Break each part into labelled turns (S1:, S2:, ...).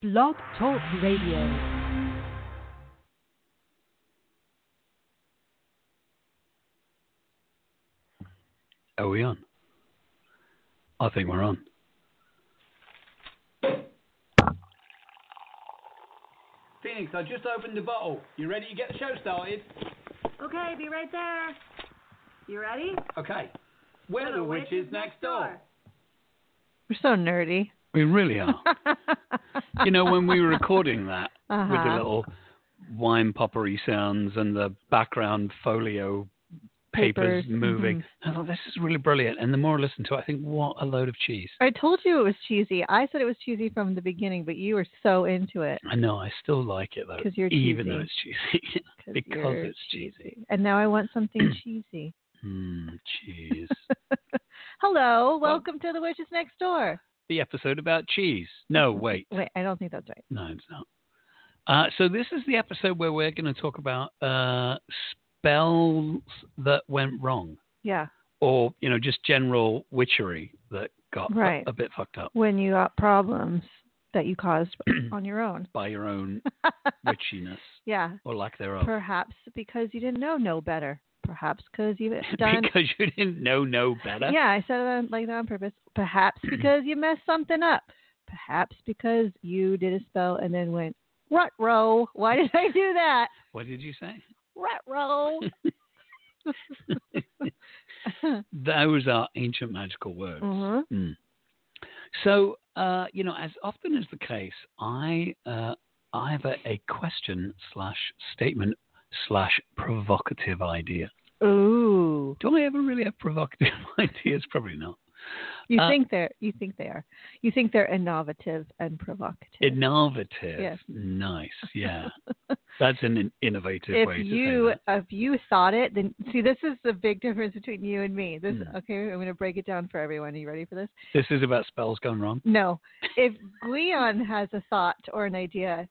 S1: Blog Talk Radio.
S2: Are we on? I think we're on. Phoenix, I just opened the bottle. You ready to get the show started?
S3: Okay, be right there. You ready?
S2: Okay. We're the witches next door.
S3: We're so nerdy.
S2: We really are. you know, when we were recording that with the
S3: Uh-huh.
S2: little wine poppery sounds and the background foley papers,
S3: Papers,
S2: moving,
S3: mhm.
S2: I thought this is really brilliant. And the more I listen to it, I think, what a load of cheese.
S3: I told you it was cheesy. I said it was cheesy from the beginning, but you were so into it.
S2: I know, I still like it though,
S3: 'Cause you're
S2: even though it's cheesy, because it's cheesy.
S3: And now I want something cheesy.
S2: Mm, cheese.
S3: Hello, welcome to the Witches Next Door.
S2: The episode about cheese. No, wait.
S3: Wait, I don't think that's right.
S2: No, it's not. Uh, so this is the episode where we're going to talk about uh, spells that went wrong,
S3: Yeah,
S2: or you know, just general witchery that got a-
S3: Right.
S2: a, bit fucked up
S3: when you got problems that you caused on your own.
S2: by your own witchiness
S3: yeah,
S2: or lack thereof,
S3: perhaps because you didn't know no better. Perhaps because you've done.
S2: because you didn't know no better.
S3: Yeah, I said it like that on purpose. Perhaps because you messed something up. Perhaps because you did a spell and then went rut row. Why did I do that?
S2: What did you say?
S3: Rut row.
S2: Those are ancient magical words.
S3: Mhm.
S2: Mm. So, uh, you know, as often is the case, I uh, I have a, a question slash statement slash provocative idea.
S3: Ooh,
S2: Do I ever really have provocative ideas? Probably not.
S3: you
S2: Uh,
S3: think they're you think they are. You think they're innovative and provocative.
S2: Innovative.
S3: Yes.
S2: Nice. Yeah. That's an innovative
S3: if
S2: way to
S3: you
S2: say that.
S3: if you thought it, then see this is the big difference between you and me. This
S2: Mm.
S3: okay, I'm going to break it down for everyone. Are you ready for this?
S2: This is about spells gone wrong.
S3: No. If Gwion has a thought or an idea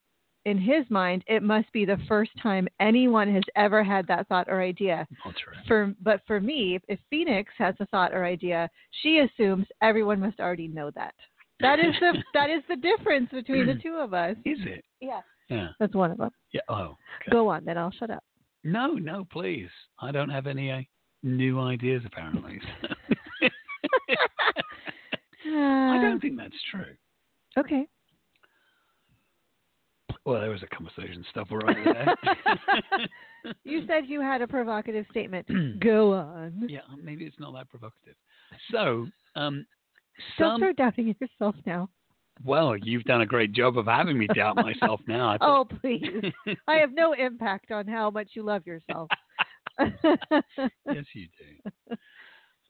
S3: in his mind, it must be the first time anyone has ever had that thought or idea.
S2: True.
S3: For but for me, if Phoenix has a thought or idea, she assumes everyone must already know that. That is the that is the difference between the two of us.
S2: Is it?
S3: Yeah.
S2: Yeah.
S3: That's one of them.
S2: Yeah. Oh. Okay.
S3: Go on, then I'll shut up.
S2: No, no, please. I don't have any uh, new ideas apparently. I don't think that's true.
S3: Okay.
S2: Well, there was a conversation stuff right there.
S3: You said you had a provocative statement. Go on.
S2: yeah, maybe it's not that provocative. So, um,
S3: Don't start doubting yourself now.
S2: well, you've done a great job of having me doubt myself now.
S3: Oh, please. I have no impact on how much you love yourself.
S2: yes, you do.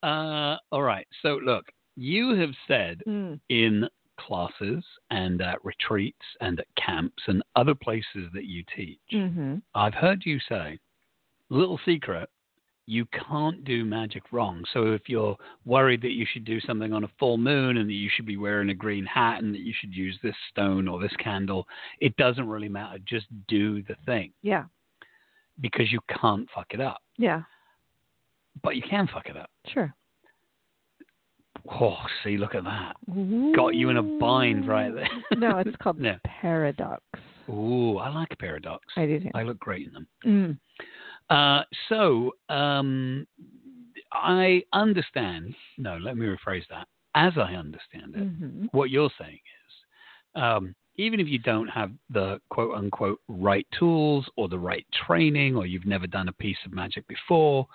S2: Uh, all right. So, look, you have said
S3: Mm,
S2: in classes and at retreats and at camps and other places that you teach,
S3: mhm.
S2: I've heard you say, little secret, you can't do magic wrong. So if you're worried that you should do something on a full moon and that you should be wearing a green hat and that you should use this stone or this candle, it doesn't really matter. Just do the thing
S3: Yeah.
S2: because you can't fuck it up.
S3: Yeah.
S2: But you can fuck it up.
S3: Sure.
S2: Oh, see, look at that. Got you in a bind right there.
S3: no, it's called
S2: No.
S3: paradox.
S2: Ooh, I like paradox.
S3: I do too.
S2: I look great in them.
S3: Mm.
S2: Uh, so um, I understand. No, let me rephrase that. As I understand it,
S3: hmm
S2: what you're saying is, um, even if you don't have the quote unquote right tools or the right training, or you've never done a piece of magic before,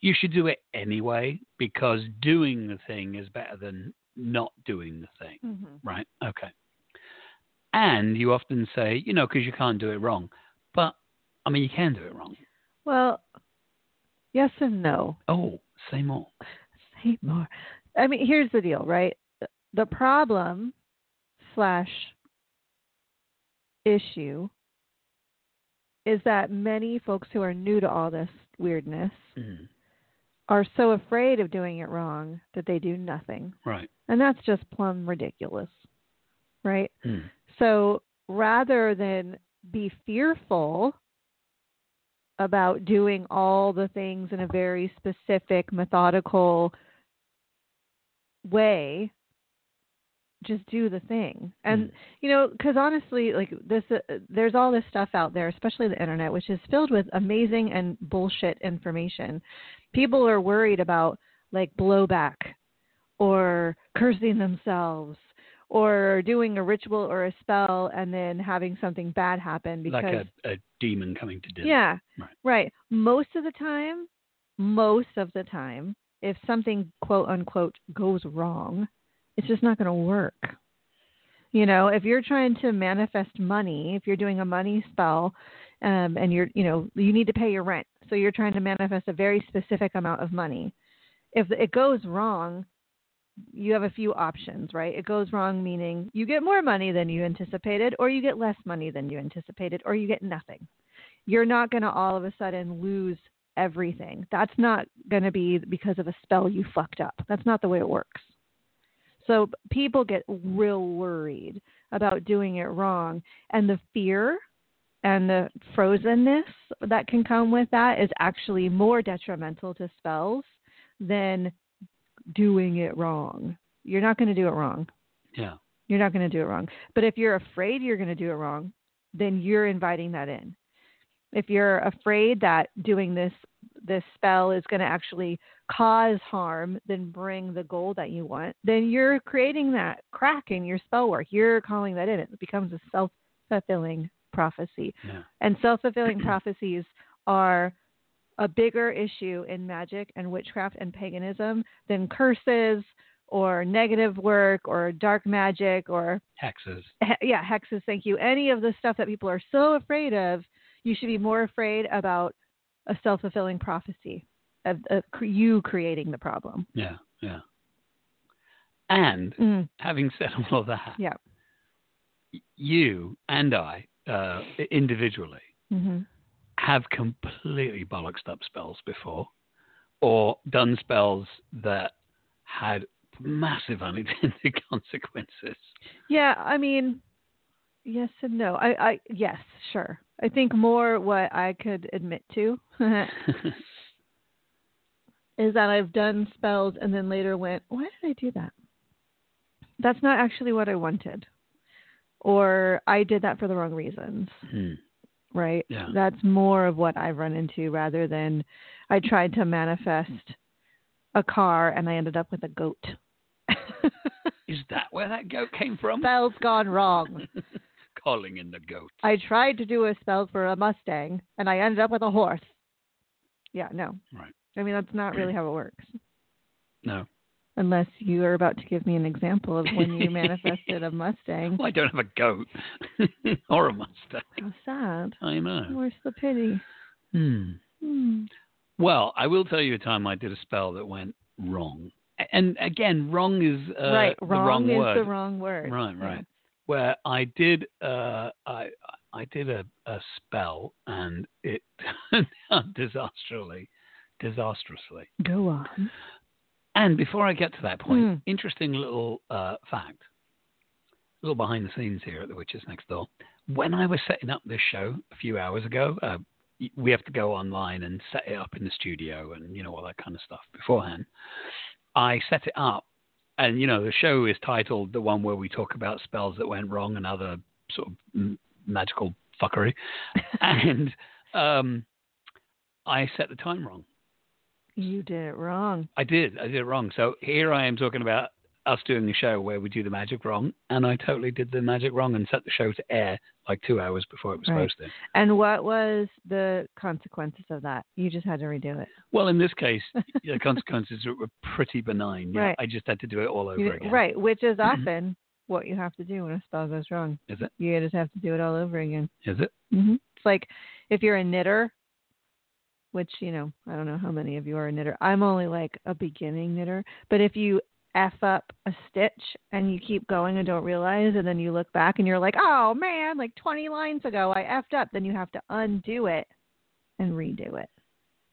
S2: you should do it anyway because doing the thing is better than not doing the thing.
S3: hmm
S2: Right. Okay. And you often say, you know, because you can't do it wrong. But, I mean, you can do it wrong.
S3: Well, yes and no.
S2: Oh, say more.
S3: Say more. I mean, here's the deal, right? The problem slash issue is that many folks who are new to all this weirdness
S2: Mm,
S3: are so afraid of doing it wrong that they do nothing.
S2: right.
S3: And that's just plumb ridiculous, right?
S2: Mm,
S3: So rather than be fearful about doing all the things in a very specific, methodical way, just do the thing. And
S2: Mm.
S3: you know, because honestly, like this, uh, there's all this stuff out there, especially the internet, which is filled with amazing and bullshit information. People are worried about like blowback or cursing themselves or doing a ritual or a spell and then having something bad happen because
S2: like a, a demon coming to dinner.
S3: yeah
S2: Right.
S3: right most of the time most of the time if something quote unquote goes wrong it's just not going to work you know if you're trying to manifest money if you're doing a money spell um, and you're you know you need to pay your rent so you're trying to manifest a very specific amount of money if it goes wrong you have a few options, right? It goes wrong meaning you get more money than you anticipated, or you get less money than you anticipated, or you get nothing. You're not going to all of a sudden lose everything. That's not going to be because of a spell you fucked up. That's not the way it works. So people get real worried about doing it wrong, and the fear and the frozenness that can come with that is actually more detrimental to spells than doing it wrong. You're not going to do it wrong.
S2: Yeah.
S3: You're not going to do it wrong. But if you're afraid you're going to do it wrong, then you're inviting that in. If you're afraid that doing this this spell is going to actually cause harm, then bring the goal that you want, then you're creating that crack in your spell work. You're calling that in. It becomes a self fulfilling prophecy.
S2: Yeah.
S3: And self fulfilling prophecies are a bigger issue in magic and witchcraft and paganism than curses or negative work or dark magic or
S2: Hexes.
S3: he- yeah hexes thank you any of the stuff that people are so afraid of you should be more afraid about a self-fulfilling prophecy of, of cre- you creating the problem
S2: Yeah. Yeah. And
S3: mm,
S2: having said all of that,
S3: yeah
S2: you and I, uh, individually,
S3: hmm
S2: have completely bollocksed up spells before, or done spells that had massive unintended consequences.
S3: yeah i mean yes and no i i yes sure i think more what i could admit to is that I've done spells and then later went, why did I do that? That's not actually what I wanted. Or I did that for the wrong reasons,
S2: Hmm.
S3: right?
S2: Yeah.
S3: That's more of what I've run into rather than I tried to manifest a car and I ended up with a goat.
S2: Is that where that goat came from?
S3: Spell's gone wrong.
S2: Calling in the goat.
S3: I tried to do a spell for a Mustang and I ended up with a horse. Yeah, no.
S2: Right.
S3: I mean, that's not really how it works.
S2: No.
S3: Unless you are about to give me an example of when you manifested a Mustang.
S2: Well, I don't have a goat or a Mustang.
S3: How sad.
S2: I know.
S3: Where's the pity?
S2: Hmm.
S3: Hmm.
S2: Well, I will tell you a time I did a spell that went wrong. And again, wrong is uh,
S3: right.
S2: the
S3: Wrong,
S2: wrong
S3: is
S2: word.
S3: the wrong word.
S2: Right,
S3: Yeah.
S2: right. Where I did, uh, I I did a, a spell and it turned out disastrously, disastrously.
S3: Go on.
S2: And before I get to that point,
S3: Hmm.
S2: interesting little uh, fact, a little behind the scenes here at the Witches Next Door. When I was setting up this show a few hours ago, uh, we have to go online and set it up in the studio and you know all that kind of stuff beforehand. I set it up, and you know the show is titled the one where we talk about spells that went wrong and other sort of m- magical fuckery, and um, I set the time wrong.
S3: You did it wrong.
S2: I did. I did it wrong. So here I am talking about us doing a show where we do the magic wrong, and I totally did the magic wrong and set the show to air like two hours before it was
S3: Right.
S2: supposed to.
S3: And what was the consequences of that? You just had to redo it.
S2: Well, in this case, the consequences were pretty benign. Yeah,
S3: Right.
S2: I just had to do it all over
S3: You-
S2: again.
S3: right, which is often what you have to do when a spell goes wrong.
S2: Is it?
S3: You just have to do it all over again.
S2: Is it?
S3: hmm It's like if you're a knitter, which you know I don't know how many of you are a knitter. I'm only like a beginning knitter, but if you f up a stitch and you keep going and don't realize, and then you look back and you're like, oh man, like 20 lines ago I effed up, then you have to undo it and redo it,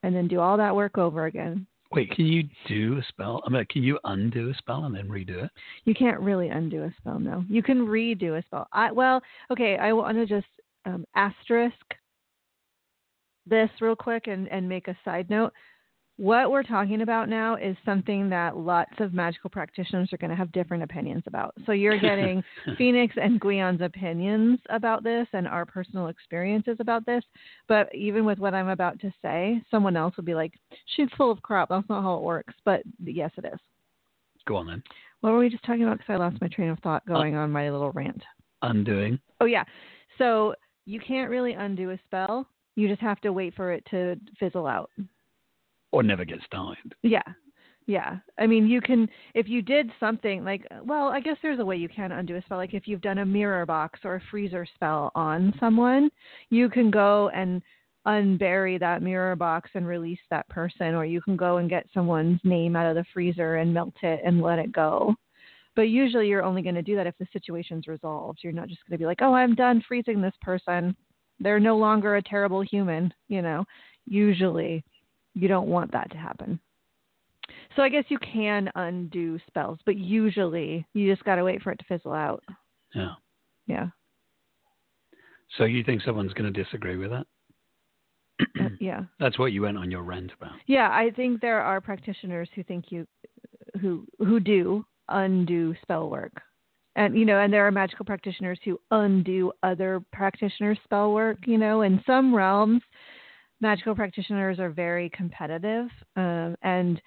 S3: and then do all that work over again.
S2: Wait, can you do a spell? I mean, can you undo a spell and then redo it?
S3: You can't really undo a spell, no. You can redo a spell. I well, okay, I want to just um, asterisk this real quick and, and make a side note. what we're talking about now is something that lots of magical practitioners are going to have different opinions about. So you're getting Phoenix and Gwion's opinions about this and our personal experiences about this. But even with what I'm about to say, someone else will be like, she's full of crap. That's not how it works. But yes, it is.
S2: Go on then.
S3: What were we just talking about? Because I lost my train of thought uh, going on my little rant.
S2: Undoing.
S3: Oh, yeah. So you can't really undo a spell. You just have to wait for it to fizzle out.
S2: Or never get started.
S3: Yeah. Yeah. I mean, you can, if you did something like, well, I guess there's a way you can undo a spell. Like if you've done a mirror box or a freezer spell on someone, you can go and unbury that mirror box and release that person, or you can go and get someone's name out of the freezer and melt it and let it go. But usually you're only going to do that if the situation's resolved. You're not just going to be like, oh, I'm done freezing this person. They're no longer a terrible human, you know. Usually you don't want that to happen. So I guess you can undo spells, but usually you just got to wait for it to fizzle out.
S2: Yeah.
S3: Yeah.
S2: So you think someone's going to disagree with that?
S3: Uh, yeah.
S2: That's what you went on your rant about.
S3: Yeah, I think there are practitioners who think you who who do undo spell work. And you know, and there are magical practitioners who undo other practitioners' spell work, you know, in some realms magical practitioners are very competitive um, and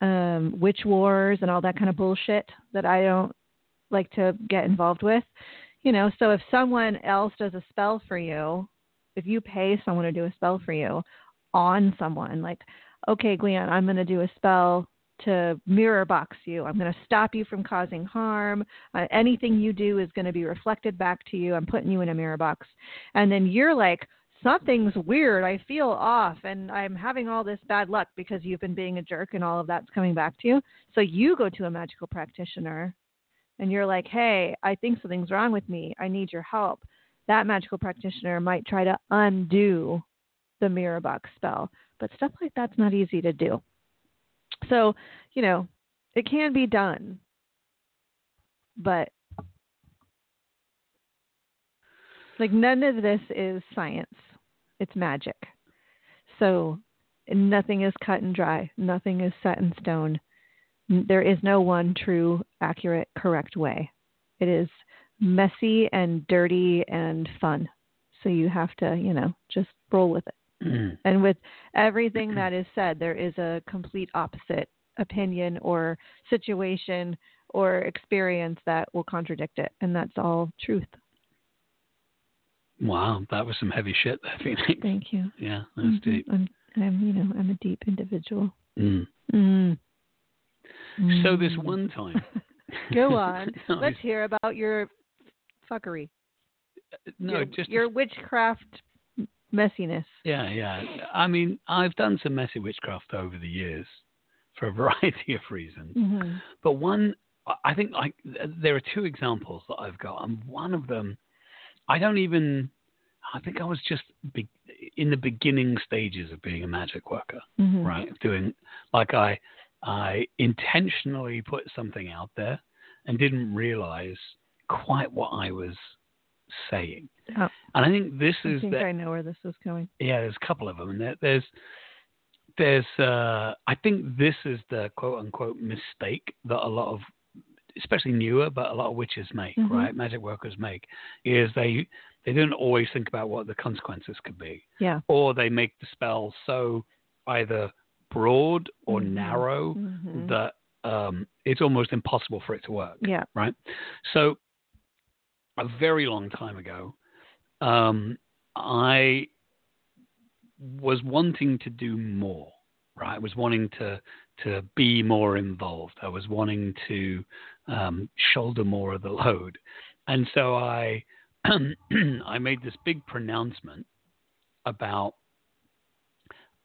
S3: um, witch wars and all that kind of bullshit that I don't like to get involved with. You know, so if someone else does a spell for you, if you pay someone to do a spell for you on someone, like, okay, Gwion, I'm going to do a spell to mirror box you. I'm going to stop you from causing harm. Uh, anything you do is going to be reflected back to you. I'm putting you in a mirror box. And then you're like, something's weird. I feel off and I'm having all this bad luck because you've been being a jerk and all of that's coming back to you. So you go to a magical practitioner and you're like, hey, I think something's wrong with me. I need your help. That magical practitioner might try to undo the mirror box spell, but stuff like that's not easy to do. So, you know, it can be done, but like none of this is science it's magic. So nothing is cut and dry, nothing is set in stone. There is no one true, accurate, correct way. It is messy and dirty and fun. So you have to, you know, just roll with it.
S2: Mm.
S3: And with everything that is said, there is a complete opposite opinion or situation or experience that will contradict it. And that's all truth.
S2: Wow, that was some heavy shit there, Phoenix.
S3: Thank you.
S2: Yeah, that's
S3: Mhm.
S2: deep.
S3: I'm, I'm, you know, I'm a deep individual.
S2: Mm.
S3: Mm.
S2: So this
S3: Mm.
S2: one time.
S3: Go on.
S2: no,
S3: Let's hear about your fuckery.
S2: no,
S3: your,
S2: just
S3: your witchcraft messiness.
S2: yeah, yeah. I mean, I've done some messy witchcraft over the years for a variety of reasons.
S3: Mm-hmm.
S2: But one, I think, like there are two examples that I've got, and one of them, I don't even. I think I was just be, in the beginning stages of being a magic worker,
S3: Mm-hmm.
S2: right? Doing like I, I intentionally put something out there and didn't realize quite what I was saying.
S3: Oh,
S2: And I think this
S3: I
S2: is I
S3: think
S2: the,
S3: I know where this is going.
S2: yeah, there's a couple of them, there, there's there's uh, I think this is the quote unquote mistake that a lot of especially newer, but a lot of witches make,
S3: Mhm.
S2: right? Magic workers make is they they don't always think about what the consequences could be,
S3: Yeah.
S2: or they make the spell so either broad or
S3: Mhm.
S2: narrow
S3: Mhm.
S2: that um, it's almost impossible for it to work
S3: Yeah.
S2: right? So, a very long time ago, um, I was wanting to do more. Right, I was wanting to to be more involved. I was wanting to um, shoulder more of the load, and so I I made this big pronouncement about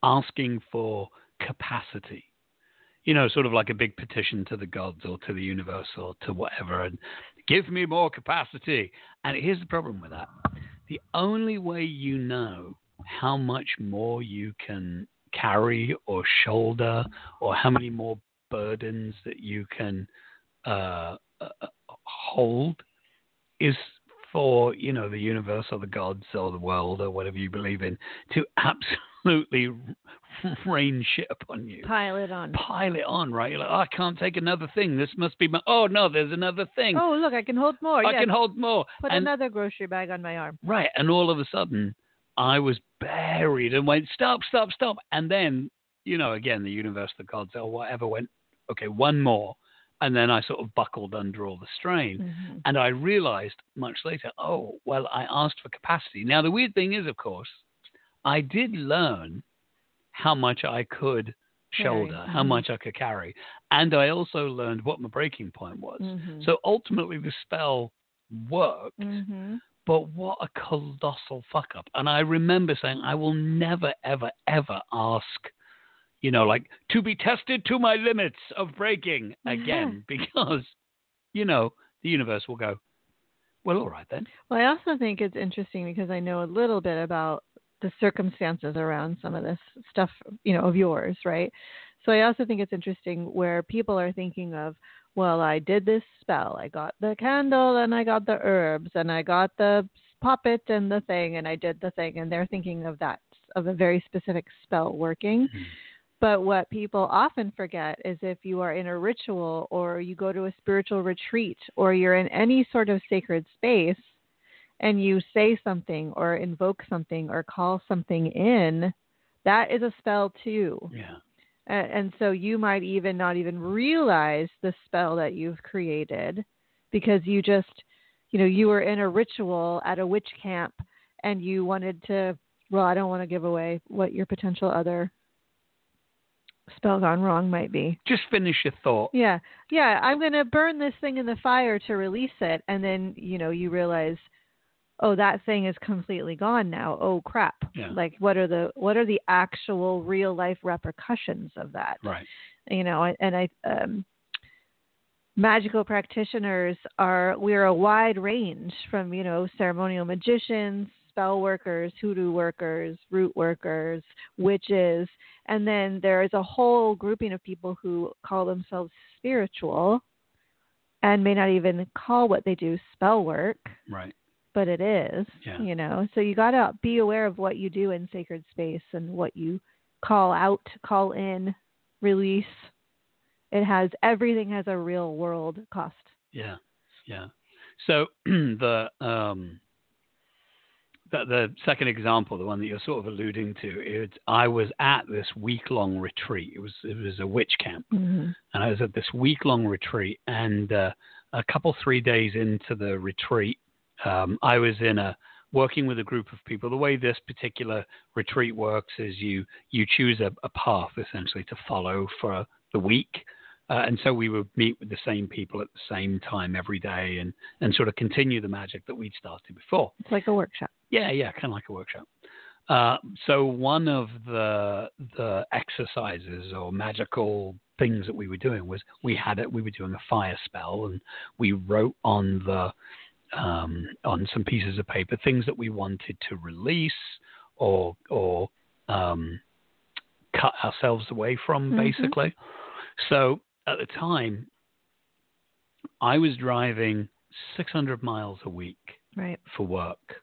S2: asking for capacity you know, sort of like a big petition to the gods or to the universe or to whatever, and give me more capacity. And here's the problem with that the only way you know how much more you can carry or shoulder or how many more burdens that you can uh, uh, hold is for you know the universe or the gods or the world or whatever you believe in to absolutely rain shit upon you.
S3: Pile it on.
S2: Pile it on, right? You're like, oh, I can't take another thing. This must be my. Oh no, there's another thing.
S3: Oh, look, I can hold more.
S2: I
S3: yes.
S2: can hold more.
S3: Put
S2: and,
S3: another grocery bag on my arm.
S2: Right, and all of a sudden, I was buried and went, stop, stop, stop. And then, you know, again, the universe, the gods, or whatever went, okay, one more. And then I sort of buckled under all the strain.
S3: Mm-hmm.
S2: And I realized much later, oh, well, I asked for capacity. Now, the weird thing is, of course, I did learn how much I could shoulder, how
S3: Mhm.
S2: much I could carry. And I also learned what my breaking point was.
S3: Mhm.
S2: So ultimately, the spell worked,
S3: Mm-hmm.
S2: but what a colossal fuck up. And I remember saying, I will never, ever, ever ask, you know, like to be tested to my limits of breaking again, because, you know, the universe will go, well, all right then.
S3: Well, I also think it's interesting because I know a little bit about the circumstances around some of this stuff, you know, of yours, right? So I also think it's interesting where people are thinking of, well, I did this spell. I got the candle and I got the herbs and I got the puppet and the thing and I did the thing and they're thinking of that of a very specific spell working. Mm-hmm. But what people often forget is if you are in a ritual or you go to a spiritual retreat or you're in any sort of sacred space and you say something or invoke something or call something in, that is a spell too.
S2: Yeah.
S3: A- And so you might even not even realize the spell that you've created because you just, you know, you were in a ritual at a witch camp and you wanted to, well, I don't want to give away what your potential other spell gone wrong might be.
S2: Just finish your thought.
S3: Yeah. Yeah, I'm going to burn this thing in the fire to release it and then, you know, you realize oh that thing is completely gone now. Oh crap.
S2: Yeah.
S3: Like what are the what are the actual real life repercussions of that?
S2: Right.
S3: You know, and- I um magical practitioners are we're a wide range from, you know, ceremonial magicians, spell workers, hoodoo workers, root workers, witches, and then there is a whole grouping of people who call themselves spiritual and may not even call what they do spell work,
S2: Right.
S3: But it is,
S2: Yeah.
S3: you know. So you got to be aware of what you do in sacred space and what you call out, call in, release. It has everything has a real world cost.
S2: Yeah, yeah. So the um, the, the second example, the one that you're sort of alluding to, is I was at this week long retreat. It was it was a witch camp,
S3: Mm-hmm.
S2: and I was at this week long retreat. And uh, a couple three days into the retreat, um, I was in a working with a group of people. The way this particular retreat works is you you choose a, a path essentially to follow for the week. Uh, and so we would meet with the same people at the same time every day and, and sort of continue the magic that we'd started before.
S3: It's like a workshop.
S2: Yeah, yeah, kind of like a workshop. Uh, so one of the the exercises or magical things that we were doing was we had it. We were doing a fire spell, and we wrote on the um, on some pieces of paper things that we wanted to release or or um, cut ourselves away from,
S3: Mhm.
S2: basically. So at the time, I was driving 600 miles a week
S3: Right.
S2: for work,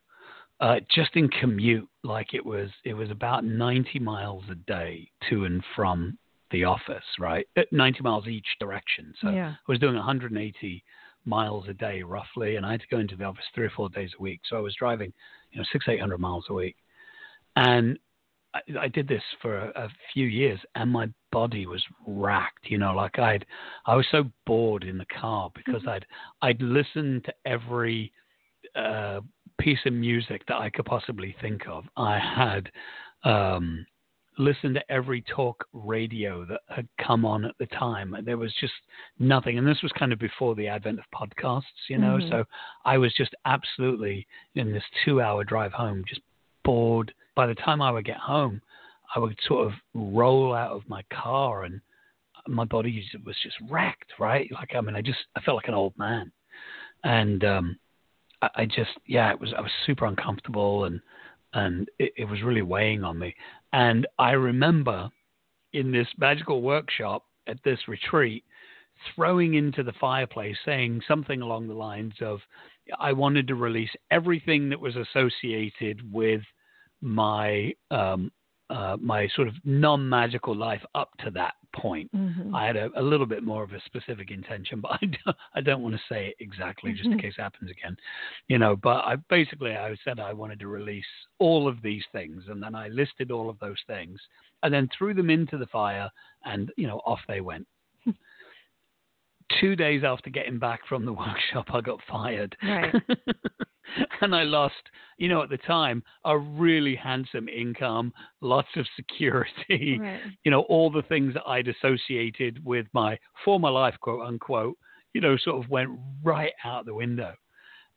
S2: uh, just in commute. Like it was, it was about 90 miles a day to and from the office. Right, Uh, 90 miles each direction. So
S3: yeah.
S2: I was doing 180 miles a day roughly, and I had to go into the office three or four days a week. So I was driving, you know, six, eight hundred miles a week, and I, I did this for a, a few years, and my body was racked. You know, like I'd, I was so bored in the car because I'd, I'd listened to every uh, piece of music that I could possibly think of. I had. Um, listened to every talk radio that had come on at the time. There was just nothing. And this was kind of before the advent of podcasts, you know.
S3: Mhm.
S2: So I was just absolutely in this two hour drive home, just bored. By the time I would get home, I would sort of roll out of my car and my body was just wrecked, right? Like, I mean, I just, I felt like an old man. And, um, I, I just, yeah, it was, I was super uncomfortable and, and it, it was really weighing on me. And I remember in this magical workshop at this retreat, throwing into the fireplace, saying something along the lines of, I wanted to release everything that was associated with my um, uh, my sort of non-magical life up to that point.
S3: Mhm.
S2: I had a, a little bit more of a specific intention, but I don't, I don't want to say it exactly just in
S3: Mhm.
S2: case it happens again, you know. But I basically I said I wanted to release all of these things, and then I listed all of those things, and then threw them into the fire, and you know off they went. Two days after getting back from the workshop, I got fired.
S3: Right.
S2: and I lost, you know, at the time, a really handsome income, lots of security,
S3: right.
S2: you know, all the things that I'd associated with my former life, quote unquote, you know, sort of went right out the window.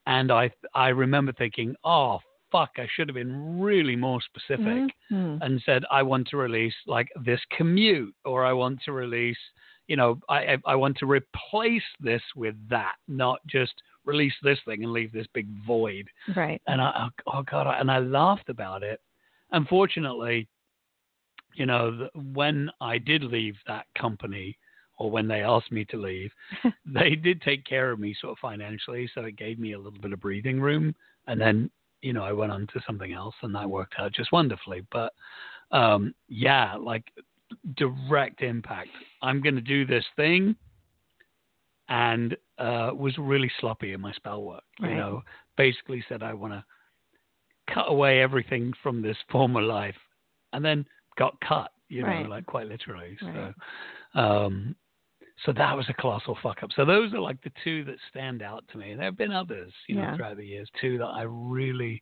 S2: And I, I remember thinking, oh, fuck, I should have been really more specific
S3: Mhm.
S2: and said, I want to release like this commute, or I want to release, you know, I I want to replace this with that, not just release this thing and leave this big void.
S3: Right.
S2: And I, oh, God, I- and I laughed about it. Unfortunately, you know, the, when I did leave that company, or when they asked me to leave, they did take care of me sort of financially, so it gave me a little bit of breathing room. And then, you know, I went on to something else, and that worked out just wonderfully. But um, yeah, like direct impact. I'm going to do this thing, and uh, was really sloppy in my spell work. You
S3: Right.
S2: know, basically said I want to cut away everything from this former life, and then got cut. You know,
S3: Right.
S2: like quite literally.
S3: Right.
S2: So, um, so that was a colossal fuck up. So those are like the two that stand out to me. There have been others, you know,
S3: Yeah.
S2: throughout the years too that I really,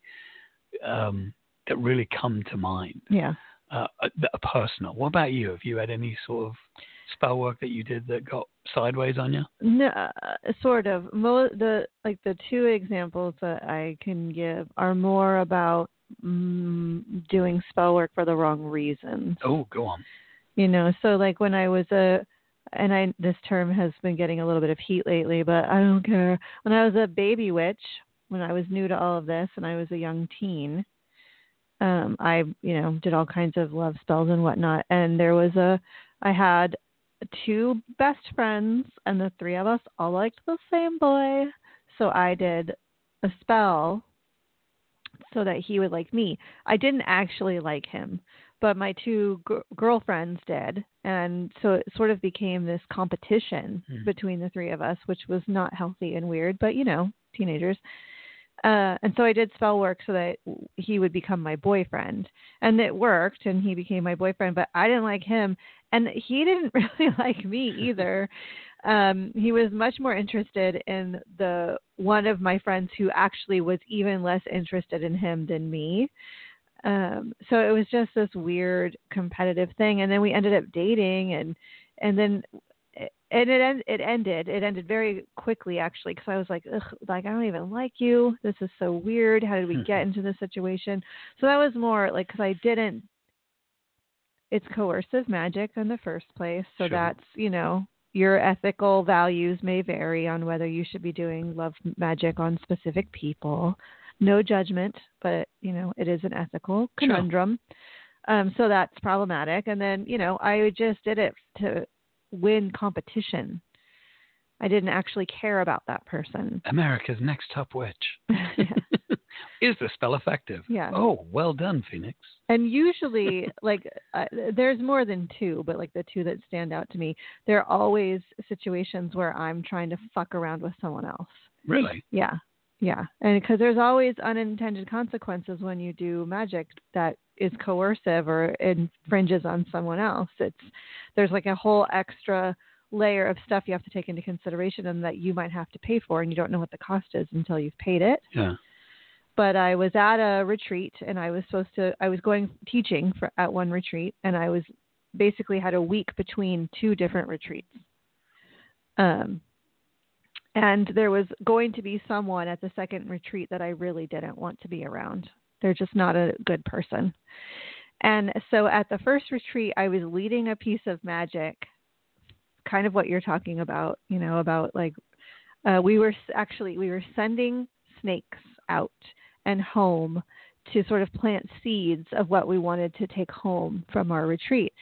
S2: um, that really come to mind.
S3: Yeah.
S2: Uh, that are personal. What about you? Have you had any sort of spell work that you did that got sideways on you?
S3: No, uh, sort of. Mo- the like the two examples that I can give are more about mm, doing spell work for the wrong reasons.
S2: Oh, go on.
S3: You know, so like when I was a and I this term has been getting a little bit of heat lately, but I don't care. When I was a baby witch, when I was new to all of this and I was a young teen, um, I, you know, did all kinds of love spells and whatnot. And there was a I had two best friends and the three of us all liked the same boy. So I did a spell so that he would like me. I didn't actually like him, but my two gr- girlfriends did. And so it sort of became this competition
S2: Hmm.
S3: between the three of us, which was not healthy and weird, but you know, teenagers. Uh, and so I did spell work so that he would become my boyfriend, and it worked, and he became my boyfriend. But I didn't like him, and he didn't really like me either. Um, he was much more interested in the one of my friends who actually was even less interested in him than me. Um, so it was just this weird competitive thing, and then we ended up dating, and and then and it end, it ended. It ended very quickly actually because I was like, Ugh, like I don't even like you. This is so weird. How did we get into this situation? So that was more like because I didn't. It's coercive magic in the first place, so
S2: Sure.
S3: that's you know your ethical values may vary on whether you should be doing love magic on specific people. No judgment, but you know it is an ethical
S2: Sure.
S3: conundrum. Um, so that's problematic. And then you know I just did it to win competition. I didn't actually care about that person.
S2: America's next top witch.
S3: Yeah.
S2: Is the spell effective?
S3: Yeah.
S2: Oh, well done, Phoenix.
S3: And usually, like, uh, there's more than two, but like the two that stand out to me, there are always situations where I'm trying to fuck around with someone else.
S2: Really?
S3: Yeah. Yeah. And because there's always unintended consequences when you do magic that is coercive or infringes on someone else. It's, there's like a whole extra layer of stuff you have to take into consideration and that you might have to pay for and you don't know what the cost is until you've paid it.
S2: Yeah.
S3: But I was at a retreat and I was supposed to I was going teaching for at one retreat and I was basically had a week between two different retreats. Um and there was going to be someone at the second retreat that I really didn't want to be around. They're just not a good person. And so at the first retreat I was leading a piece of magic kind of what you're talking about, you know, about like uh, we were actually we were sending snakes out and home to sort of plant seeds of what we wanted to take home from our retreat.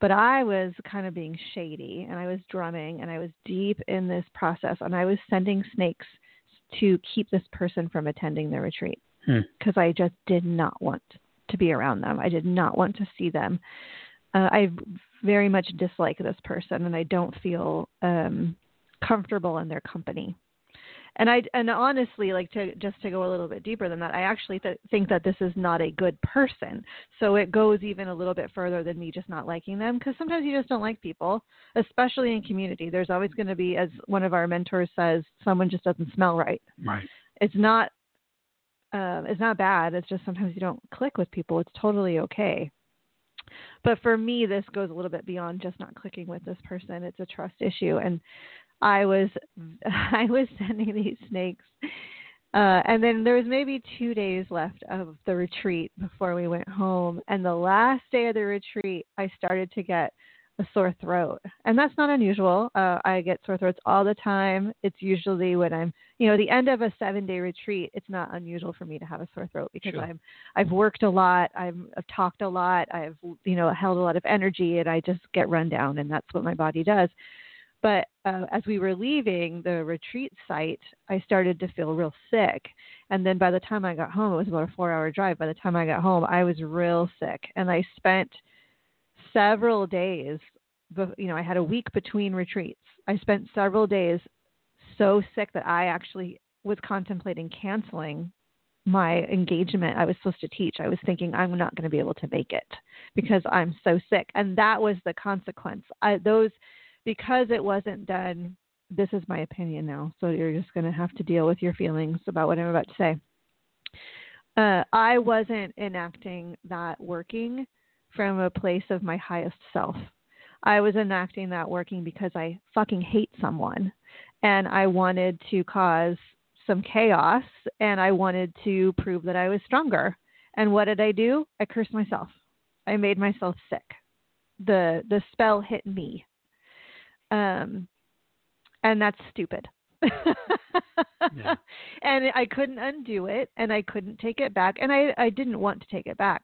S3: But I was kind of being shady and I was drumming and I was deep in this process and I was sending snakes to keep this person from attending the retreat
S2: Hmm.
S3: because I just did not want to be around them. I did not want to see them. Uh, I very much dislike this person, and I don't feel um, comfortable in their company. And I and honestly, like to just to go a little bit deeper than that, I actually th- think that this is not a good person. So it goes even a little bit further than me just not liking them because sometimes you just don't like people, especially in community. There's always going to be, as one of our mentors says, someone just doesn't smell right.
S2: Right.
S3: It's not uh, it's not bad. It's just sometimes you don't click with people. It's totally okay. But for me, this goes a little bit beyond just not clicking with this person. It's a trust issue, and I was I was sending these snakes, uh, and then there was maybe two days left of the retreat before we went home. And the last day of the retreat, I started to get a sore throat, and that's not unusual. Uh, I get sore throats all the time. It's usually when I'm, you know, the end of a seven day retreat. It's not unusual for me to have a sore throat because
S2: Sure.
S3: I'm I've worked a lot, I've, I've talked a lot, I've you know held a lot of energy, and I just get run down, and that's what my body does. But uh, as we were leaving the retreat site, I started to feel real sick. And then by the time I got home, it was about a four hour drive. By the time I got home, I was real sick. And I spent several days, you know, I had a week between retreats. I spent several days so sick that I actually was contemplating canceling my engagement I was supposed to teach. I was thinking I'm not going to be able to make it because I'm so sick. And that was the consequence. I, those because it wasn't done. This is my opinion now, so you're just going to have to deal with your feelings about what I'm about to say. Uh, I wasn't enacting that working from a place of my highest self. I was enacting that working because I fucking hate someone and I wanted to cause some chaos and I wanted to prove that I was stronger. And what did I do? I cursed myself. I made myself sick. The the spell hit me. Um and that's stupid.
S2: Yeah.
S3: And I couldn't undo it and I couldn't take it back and I I didn't want to take it back.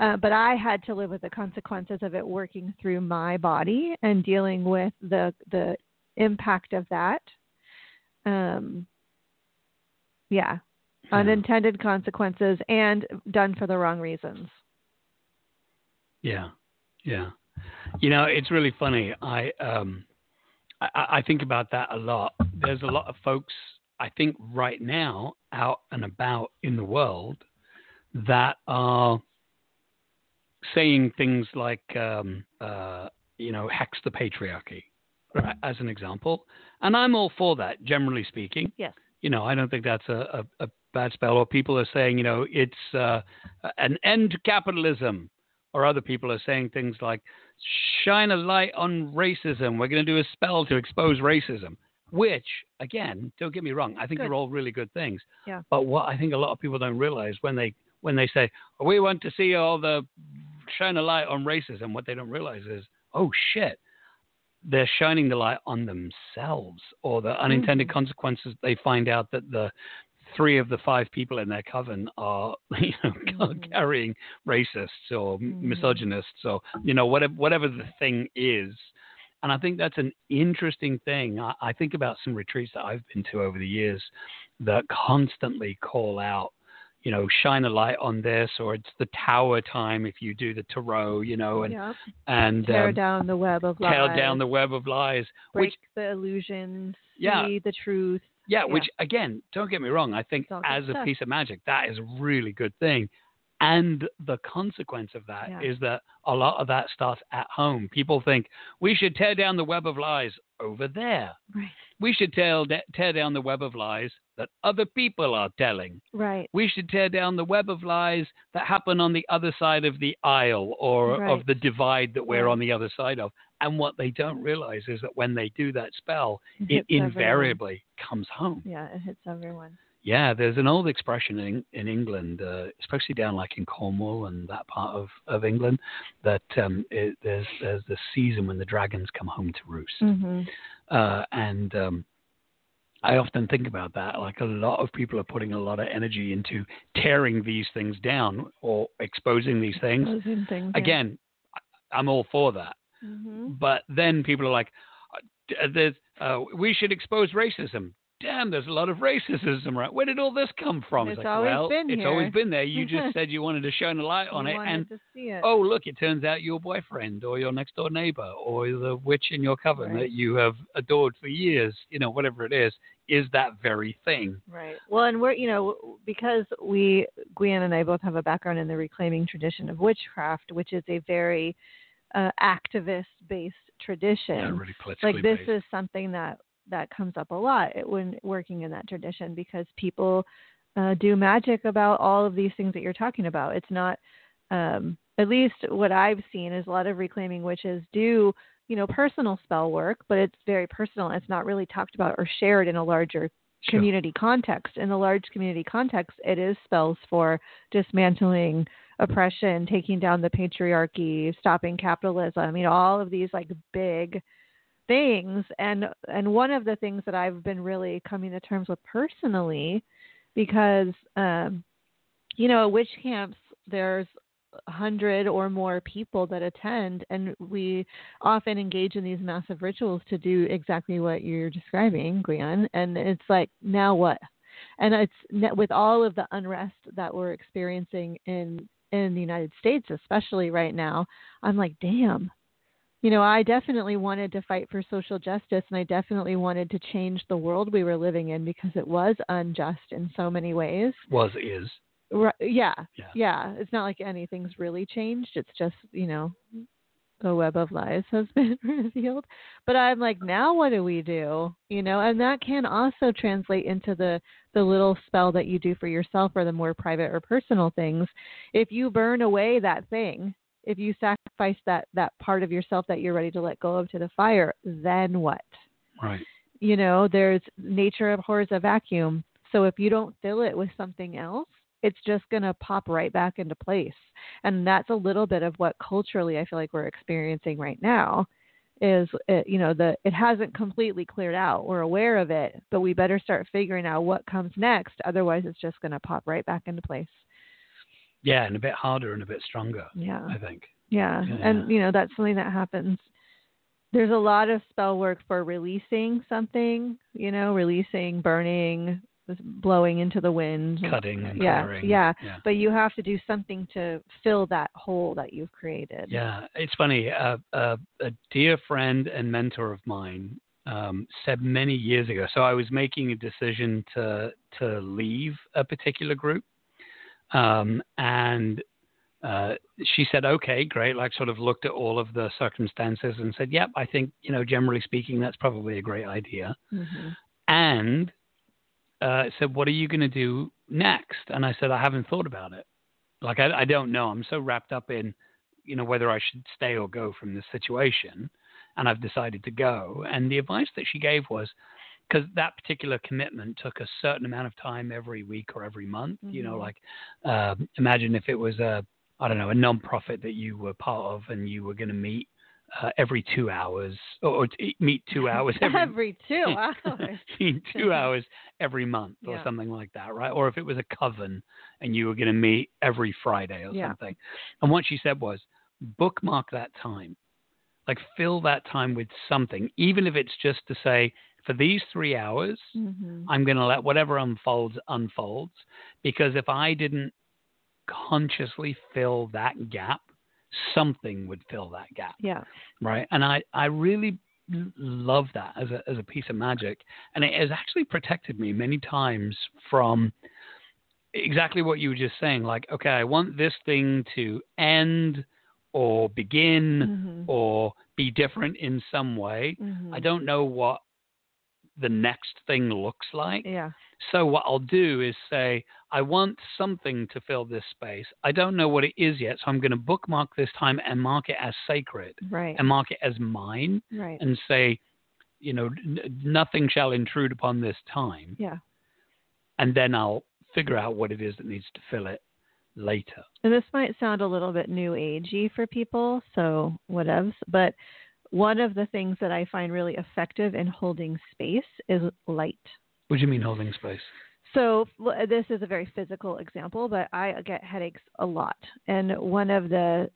S3: Uh, but I had to live with the consequences of it working through my body and dealing with the the impact of that. Um, yeah,
S2: Yeah.
S3: unintended consequences and done for the wrong reasons.
S2: Yeah, yeah. You know, it's really funny. I um, I, I think about that a lot. There's a lot of folks I think right now out and about in the world that are saying things like, um, uh, you know, hex the patriarchy, right, as an example. And I'm all for that, generally speaking
S3: Yes.
S2: you know, I don't think that's a, a, a bad spell. Or people are saying, you know, it's uh, an end to capitalism. Or other people are saying things like, shine a light on racism. We're going to do a spell to expose racism. Which, again, don't get me wrong, I think
S3: Good.
S2: they're all really good things.
S3: Yeah.
S2: But what I think a lot of people don't realize when they when they say, we want to see all the shine a light on racism, what they don't realize is, oh shit, they're shining the light on themselves or the unintended
S3: Mhm.
S2: consequences. They find out that the three of the five people in their coven are, you know,
S3: Mhm.
S2: carrying racists or
S3: Mhm.
S2: misogynists or, you know, whatever, whatever the thing is. And I think that's an interesting thing. I, I think about some retreats that I've been to over the years that constantly call out, you know, shine a light on this, or it's the tower time if you do the tarot, you know, and
S3: Yep.
S2: and
S3: Tear
S2: um,
S3: down the web of lies.
S2: tail down the web of lies,
S3: break
S2: which
S3: the illusions.
S2: Yeah.
S3: See the truth.
S2: Yeah,
S3: Yeah.
S2: which again, don't get me wrong, I think
S3: It's all good
S2: as a piece of magic, that is a really good thing. And the consequence of that is
S3: Yeah.
S2: that a lot of that starts at home. People think we should tear down the web of lies over there.
S3: Right.
S2: We should tear, tear down the web of lies that other people are telling.
S3: Right.
S2: We should tear down the web of lies that happen on the other side of the aisle or
S3: Right.
S2: of the divide that we're on the other side of. And what they don't realize is that when they do that spell,
S3: It
S2: it
S3: hits everyone.
S2: invariably comes home.
S3: Yeah, it hits everyone.
S2: Yeah, there's an old expression in in England, uh, especially down like in Cornwall and that part of, of England, that um, it, there's there's the season when the dragons come home to roost,
S3: hmm
S2: uh, and um, I often think about that. Like a lot of people are putting a lot of energy into tearing these things down or exposing these things.
S3: Things.
S2: Again, I- I'm all for that,
S3: Mhm.
S2: but then people are like, uh, there's, uh, we should expose racism. damn, there's a lot of racism, right? Where did all this come from?
S3: It's
S2: like,
S3: always
S2: well,
S3: been
S2: it's
S3: here.
S2: always been there. You just said you wanted to shine a light on
S3: You
S2: it, and
S3: it.
S2: oh, look, it turns out your boyfriend or your next door neighbor or the witch in your coven
S3: Right.
S2: that you have adored for years, you know, whatever it is, is that very thing.
S3: Right. Well, and we're, you know, because we, Gwion and I both have a background in the reclaiming tradition of witchcraft, which is a very uh, activist based tradition.
S2: Yeah, really
S3: like this
S2: based.
S3: is something that that comes up a lot when working in that tradition because people uh, do magic about all of these things that you're talking about. It's not, um, at least what I've seen is a lot of reclaiming witches do, you know, personal spell work, but it's very personal. It's not really talked about or shared in a larger
S2: Sure.
S3: community context. In the large community context, it is spells for dismantling oppression, taking down the patriarchy, stopping capitalism. You know, all of these like big things. And and one of the things that I've been really coming to terms with personally, because um, you know, at witch camps there's hundred or more people that attend and we often engage in these massive rituals to do exactly what you're describing, Gwion. And it's like, now what? And it's with all of the unrest that we're experiencing in in the United States, especially right now. I'm like, damn. You know, I definitely wanted to fight for social justice, and I definitely wanted to change the world we were living in because it was unjust in so many ways.
S2: Was is.
S3: Right, yeah,
S2: Yeah.
S3: yeah. It's not like anything's really changed. It's just you know, a web of lies has been revealed. But I'm like, now what do we do? You know, and that can also translate into the the little spell that you do for yourself or the more private or personal things. If you burn away that thing, if you sacrifice that that part of yourself that you're ready to let go of to the fire, then what?
S2: Right.
S3: you know, there's nature abhors a vacuum. So if you don't fill it with something else, it's just going to pop right back into place. And that's a little bit of what culturally I feel like we're experiencing right now is it, you know the it hasn't completely cleared out. We're aware of it, but we better start figuring out what comes next otherwise it's just going to pop right back into place.
S2: Yeah, and a bit harder and a bit stronger,
S3: Yeah.
S2: I think.
S3: Yeah.
S2: Yeah.
S3: And you know, that's something that happens. There's a lot of spell work for releasing something, you know, releasing, burning, blowing into the wind.
S2: Cutting and
S3: yeah,
S2: clearing.
S3: yeah.
S2: Yeah.
S3: But you have to do something to fill that hole that you've created.
S2: Yeah, it's funny. Uh, uh, a dear friend and mentor of mine um, said many years ago. So I was making a decision to to leave a particular group, um, and uh, she said, "Okay, great." Like, sort of looked at all of the circumstances and said, "Yep, I think you know, generally speaking, that's probably a great idea."
S3: hmm
S2: and uh, said, "What are you going to do next?" And I said, "I haven't thought about it. Like I, I don't know. I'm so wrapped up in, you know, whether I should stay or go from this situation, and I've decided to go." And the advice that she gave was, because that particular commitment took a certain amount of time every week or every month. You know,
S3: Mhm.
S2: like um imagine if it was a, I don't know, a non-profit that you were part of, and you were going to meet. Uh, every two hours, or, or meet two hours every,
S3: Every two hours.
S2: meet two hours every month or
S3: Yeah.
S2: something like that, right? Or if it was a coven and you were going to meet every Friday or
S3: Yeah.
S2: something. And what she said was bookmark that time. Like fill that time with something, even if it's just to say, for these three hours,
S3: hmm
S2: I'm going to let whatever unfolds unfolds. Because if I didn't consciously fill that gap, something would fill that gap
S3: Yeah.
S2: right? And I I really love that as a as a piece of magic, and it has actually protected me many times from exactly what you were just saying. Like, okay, I want this thing to end or begin
S3: hmm
S2: or be different in some way.
S3: hmm
S2: I don't know what the next thing looks like.
S3: Yeah.
S2: So what I'll do is say, I want something to fill this space. I don't know what it is yet, so I'm going to bookmark this time and mark it as sacred
S3: Right.
S2: and mark it as mine
S3: right.
S2: and say, you know, n- nothing shall intrude upon this time.
S3: yeah.
S2: And then I'll figure out what it is that needs to fill it later.
S3: And this might sound a little bit new agey for people, so whatevs. But one of the things that I find really effective in holding space is light.
S2: What do you mean holding space?
S3: So this is a very physical example, but I get headaches a lot, and one of the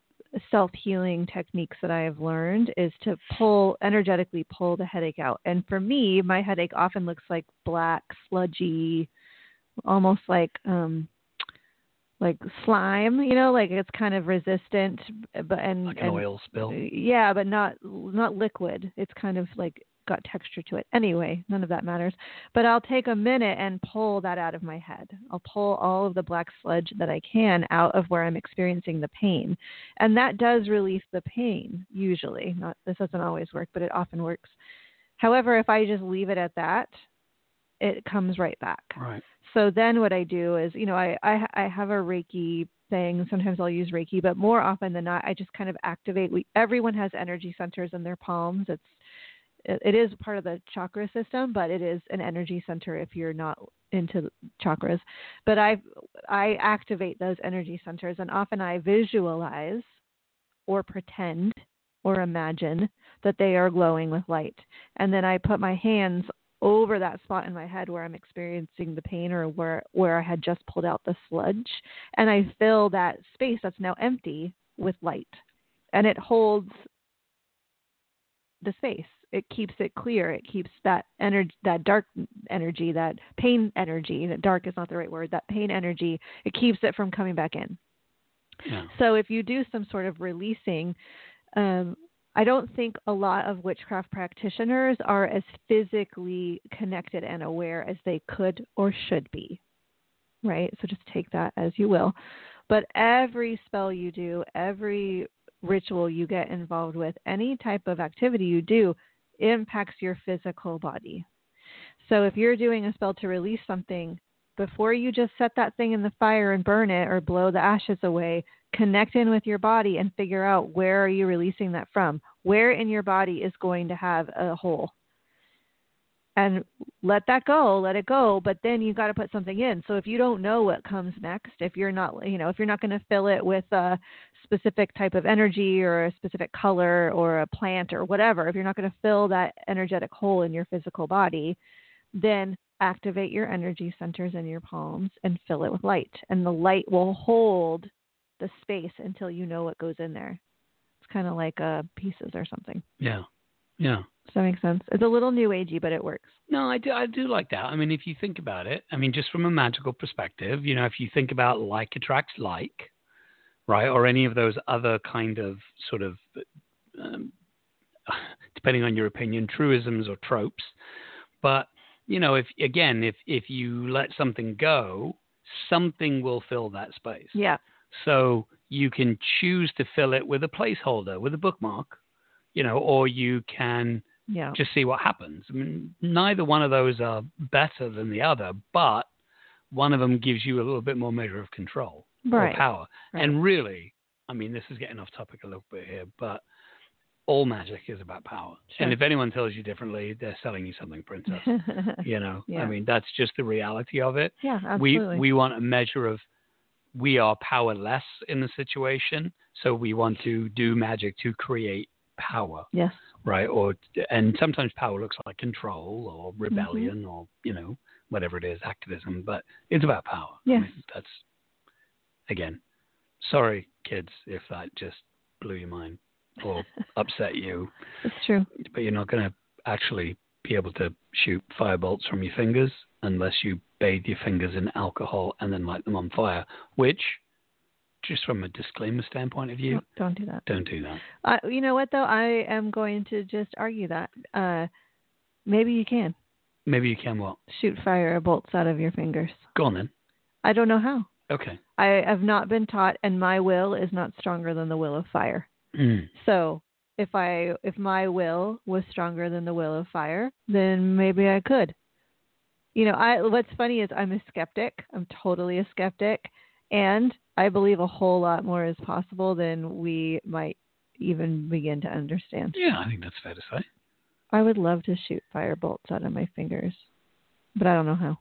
S3: self healing techniques that I have learned is to pull energetically pull the headache out. And for me, my headache often looks like black, sludgy, almost like um like slime, you know, like it's kind of resistant but and,
S2: Like an
S3: and
S2: oil spill.
S3: yeah, but not not liquid. It's kind of like got texture to it. Anyway, none of that matters. But I'll take a minute and pull that out of my head. I'll pull all of the black sludge that I can out of where I'm experiencing the pain. And that does release the pain usually. Not this doesn't always work, but it often works. However, if I just leave it at that, it comes right back.
S2: Right.
S3: So then what I do is, you know, I, I I have a Reiki thing. Sometimes I'll use Reiki, but more often than not, I just kind of activate. We everyone has energy centers in their palms. It's it, is part of the chakra system, but it is an energy center if you're not into chakras. But I I activate those energy centers, and often I visualize or pretend or imagine that they are glowing with light, and then I put my hands over that spot in my head where I'm experiencing the pain or where where I had just pulled out the sludge and I fill that space that's now empty with light and it holds the space it keeps it clear it keeps that energy that dark energy that pain energy that dark is not the right word that pain energy it keeps it from coming back in
S2: Yeah.
S3: so if you do some sort of releasing, um, I don't think a lot of witchcraft practitioners are as physically connected and aware as they could or should be. Right? So just take that as you will. But every spell you do, every ritual you get involved with, any type of activity you do impacts your physical body. So if you're doing a spell to release something, before you just set that thing in the fire and burn it or blow the ashes away, connect in with your body and figure out where are you releasing that from? Where in your body is going to have a hole? And let that go, let it go, but then you got to put something in. So if you don't know what comes next, if you're not, you know, if you're not going to fill it with a specific type of energy or a specific color or a plant or whatever, if you're not going to fill that energetic hole in your physical body, then activate your energy centers in your palms and fill it with light. And the light will hold the space until you know what goes in there. It's kind of like uh, pieces or something.
S2: Yeah. Yeah.
S3: Does that make sense? It's a little new agey, but it works.
S2: No, I do. I do like that. I mean, if you think about it, I mean, just from a magical perspective, you know, if you think about like attracts like, right, or any of those other kind of sort of, um, depending on your opinion, truisms or tropes, but you know, if again, if if you let something go, something will fill that space.
S3: Yeah.
S2: So you can choose to fill it with a placeholder, with a bookmark, you know, or you can
S3: Yeah.
S2: just see what happens. I mean, neither one of those are better than the other, but one of them gives you a little bit more measure of control
S3: right.
S2: or power.
S3: Right.
S2: And really, I mean, this is getting off topic a little bit here, but all magic is about power. And if anyone tells you differently, they're selling you something, princess. you know,
S3: Yeah.
S2: I mean, that's just the reality of it.
S3: yeah, absolutely.
S2: We we want a measure of we are powerless in the situation, so we want to do magic to create power
S3: yes.
S2: right? Or and sometimes power looks like control or
S3: Mm-hmm.
S2: rebellion or you know whatever it is, activism. But it's about power. I
S3: Yes.
S2: mean, that's again. Sorry, kids, if that just blew your mind or upset you,
S3: It's true.
S2: but you're not going to actually be able to shoot firebolts from your fingers unless you bathe your fingers in alcohol and then light them on fire. Which, just from a disclaimer standpoint of view,
S3: Don't- do that.
S2: don't do that.
S3: Uh, you know what though? I am going to just argue that. Uh, maybe you can
S2: Maybe you can what?
S3: shoot fire bolts out of your fingers.
S2: Go on then.
S3: I don't know how.
S2: Okay.
S3: I have not been taught, and my will is not stronger than the will of fire.
S2: Mm.
S3: So if I if my will was stronger than the will of fire, then maybe I could. You know, I what's funny is I'm a skeptic. I'm totally a skeptic, and I believe a whole lot more is possible than we might even begin to understand.
S2: Yeah, I think that's fair to say.
S3: I would love to shoot fire bolts out of my fingers, but I don't know how.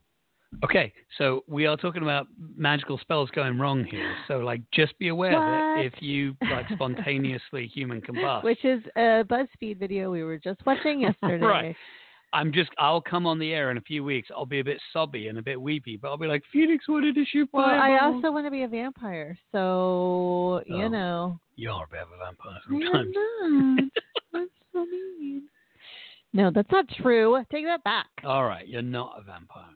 S2: Okay, so we are talking about magical spells going wrong here. So, like, just be aware
S3: What?
S2: that if you like spontaneously human combust,
S3: Which is a BuzzFeed video we were just watching yesterday.
S2: Right. I'm just. I'll come on the air in a few weeks. I'll be a bit sobby and a bit weepy, but I'll be like, Phoenix wanted to shoot
S3: Well, I also want to be a vampire, so you
S2: Oh,
S3: know.
S2: You're a bit of a vampire
S3: I'm
S2: sometimes.
S3: not. So mean. No, that's not true. Take that back.
S2: All right, you're not a vampire.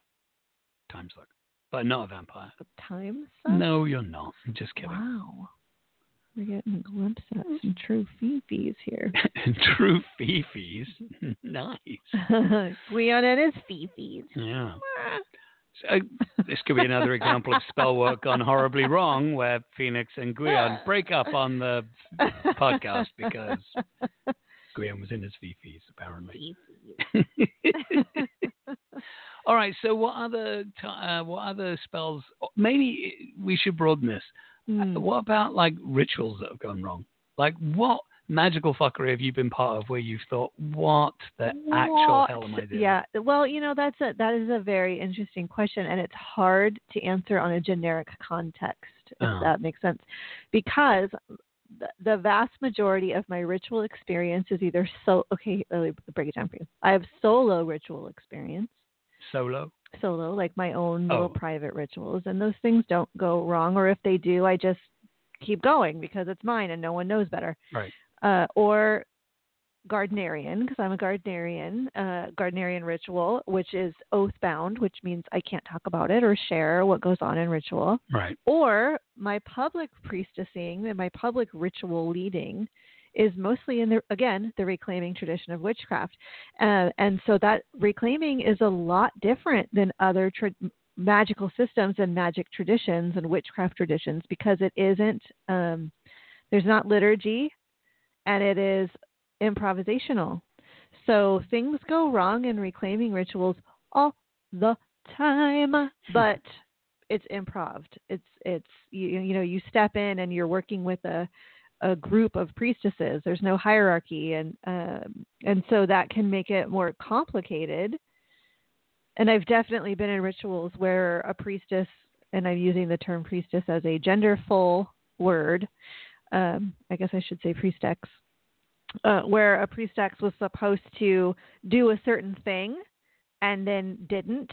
S2: Time suck, but not a vampire.
S3: Time suck?
S2: No, you're not. I'm just kidding.
S3: Wow. We're getting a glimpse at mm-hmm. some true fifis here.
S2: True fifis. nice.
S3: Gwion and his fifis.
S2: Yeah. So, this could be another example of spell work gone horribly wrong, where Phoenix and Gwion break up on the podcast because Gwion was in his fifis, apparently. All right. So, what other t- uh, what other spells? Maybe we should broaden this.
S3: Hmm.
S2: What about like rituals that have gone wrong? Like, what magical fuckery have you been part of where you've thought, "What the actual hell am I doing?"
S3: Yeah, well, you know that's a that is a very interesting question, and it's hard to answer on a generic context, if
S2: Oh.
S3: that makes sense, because the, the vast majority of my ritual experience is either so. Okay, let me break it down for you. I have solo ritual experience,
S2: Solo.
S3: Solo like my own little
S2: Oh.
S3: private rituals, and those things don't go wrong, or if they do, I just keep going because it's mine and no one knows better
S2: Right.
S3: uh, or Gardnerian, because I'm a Gardnerian, uh, Gardnerian ritual, which is oath bound, which means I can't talk about it or share what goes on in ritual,
S2: Right.
S3: or my public priestessing and my public ritual leading is mostly in the again the reclaiming tradition of witchcraft, uh, and so that reclaiming is a lot different than other tra- magical systems and magic traditions and witchcraft traditions because it isn't um, there's not liturgy and it is improvisational. So things go wrong in reclaiming rituals all the time, but it's improv. It's it's you you know you step in and you're working with a a group of priestesses. There's no hierarchy, and um, and so that can make it more complicated. And I've definitely been in rituals where a priestess, and I'm using the term priestess as a genderful word. Um, I guess I should say priestex, uh, where a priestex was supposed to do a certain thing and then didn't.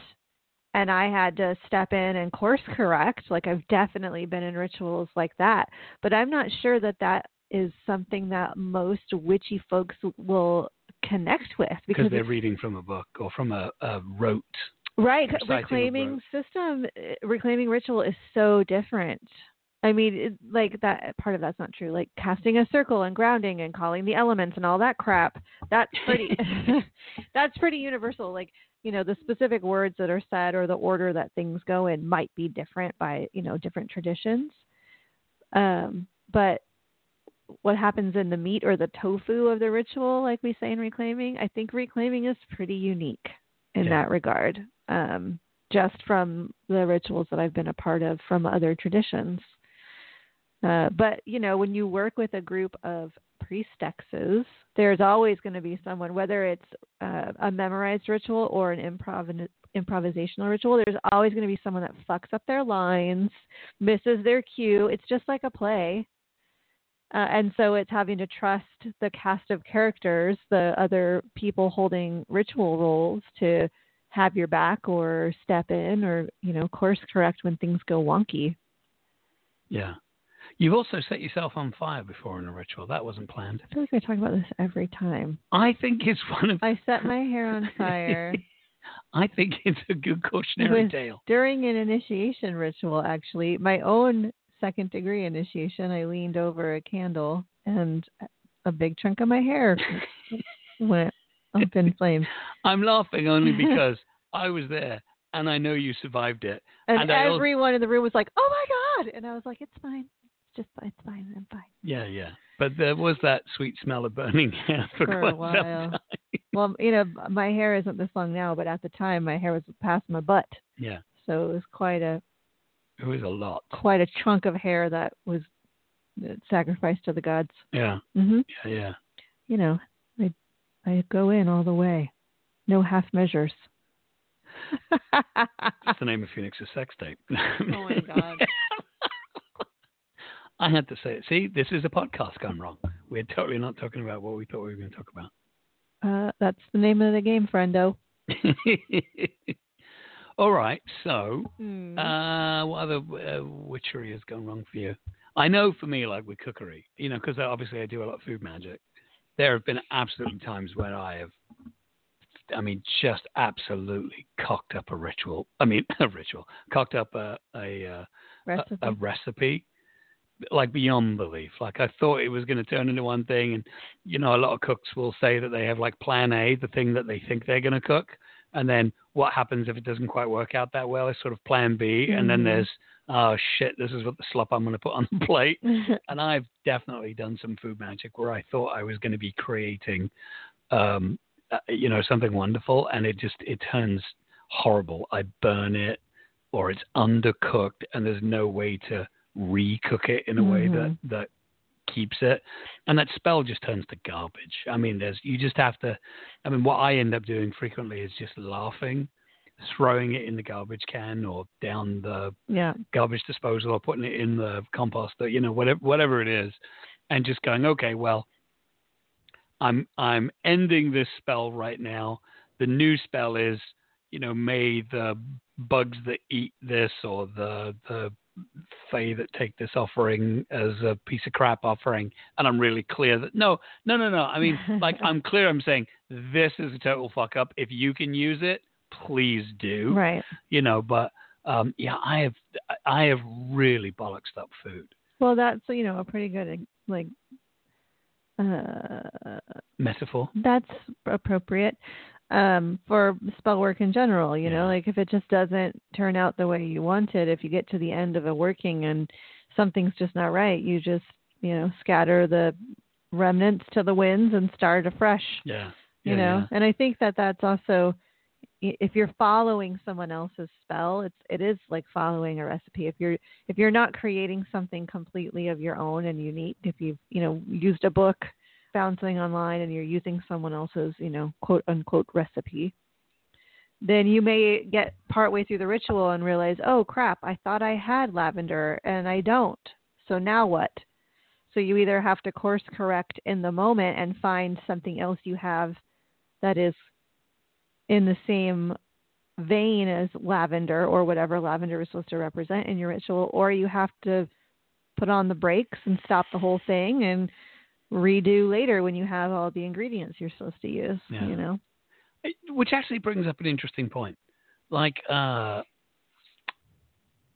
S3: And I had to step in and course correct. Like I've definitely been in rituals like that, but I'm not sure that that is something that most witchy folks will connect with
S2: Because they're reading from a book or from a, a rote.
S3: Right, reclaiming
S2: rote.
S3: system, uh, reclaiming ritual is so different. I mean, it, like that part of that's not true. Like casting a circle and grounding and calling the elements and all that crap. That's pretty. that's pretty universal. Like you know, the specific words that are said or the order that things go in might be different by you know different traditions. Um, but what happens in the meat or the tofu of the ritual, like we say in reclaiming, I think reclaiming is pretty unique in
S2: Yeah.
S3: that regard. Um, just from the rituals that I've been a part of from other traditions. Uh, but you know, when you work with a group of priestesses, there's always going to be someone, whether it's uh, a memorized ritual or an improv improvisational ritual. There's always going to be someone that fucks up their lines, misses their cue. It's just like a play. Uh, and so it's having to trust the cast of characters, the other people holding ritual roles to have your back or step in or, you know, course correct when things go wonky.
S2: Yeah. You've also set yourself on fire before in a ritual. That wasn't planned.
S3: I feel like I talk about this every time.
S2: I think it's one of.
S3: I set my hair on fire
S2: I think it's a good cautionary
S3: With-
S2: tale.
S3: during an initiation ritual, actually. My own second degree initiation, I leaned over a candle and a big chunk of my hair went up in flames.
S2: I'm laughing only because I was there and I know you survived it.
S3: And,
S2: And
S3: everyone in the room was like, "Oh my god!" And I was like, "It's fine. It's just it's fine. I'm fine."
S2: Yeah, yeah. But there was that sweet smell of burning hair for,
S3: For a
S2: quite some
S3: while.
S2: time.
S3: Well, you know, my hair isn't this long now, but at the time, my hair was past my butt,
S2: Yeah,
S3: so it was quite a
S2: it was a lot.
S3: quite a chunk of hair that was uh, sacrificed to the gods.
S2: Yeah,
S3: hmm
S2: yeah, yeah.
S3: You know, I I go in all the way, no half measures.
S2: That's the name of Phoenix's sex tape.
S3: Oh my God.
S2: I had to say it. See, this is a podcast gone wrong. We're totally not talking about what we thought we were going to talk about.
S3: Uh, that's the name of the game, friendo.
S2: All right. So,
S3: Hmm.
S2: uh, what other uh, witchery has gone wrong for you? I know for me, like with cookery, you know, because obviously I do a lot of food magic. There have been absolutely times when I have, I mean, just absolutely cocked up a ritual. I mean, a ritual, cocked up a a, uh,
S3: Recipe.
S2: a, a recipe, like beyond belief. Like I thought it was going to turn into one thing, and you know, a lot of cooks will say that they have like Plan A, the thing that they think they're going to cook, and then what happens if it doesn't quite work out that well is sort of Plan B, and then
S3: Mhm.
S2: there's oh shit, this is what the slop I'm going to put on the plate. And I've definitely done some food magic where I thought I was going to be creating, um, uh, you know, something wonderful, and it just it turns horrible. I burn it, or it's undercooked, and there's no way to recook it in a way that mm-hmm. that keeps it, and that spell just turns to garbage. I mean, there's you just have to. I mean, what I end up doing frequently is just laughing. Throwing it in the garbage can or down the
S3: yeah.
S2: garbage disposal or putting it in the compost or you know whatever whatever it is and just going okay well i'm i'm ending this spell right now the new spell is you know may the bugs that eat this or the the fae that take this offering as a piece of crap offering and i'm really clear that no no no no. I mean like i'm clear i'm saying this is a total fuck up. If you can use it please do.
S3: Right.
S2: you know but um yeah i have i have really bollocksed up food.
S3: Well, that's you know a pretty good like. Uh,
S2: metaphor?
S3: that's appropriate um for spell work in general you know like if it just doesn't turn out the way you wanted if you get to the end of a working and something's just not right you just you know scatter the remnants to the winds and start afresh
S2: yeah.
S3: you know?
S2: yeah.
S3: and i think that that's also if you're following someone else's spell it's it is like following a recipe. If you're if you're not creating something completely of your own and unique if you've you know used a book found something online and you're using someone else's you know quote unquote recipe then you may get partway through the ritual and realize oh crap i thought i had lavender and i don't. So now what? So you either have to course correct in the moment and find something else you have that is in the same vein as lavender or whatever lavender is supposed to represent in your ritual, or you have to put on the brakes and stop the whole thing and redo later when you have all the ingredients you're supposed to use.
S2: Yeah.
S3: You know?
S2: which actually brings up an interesting point like uh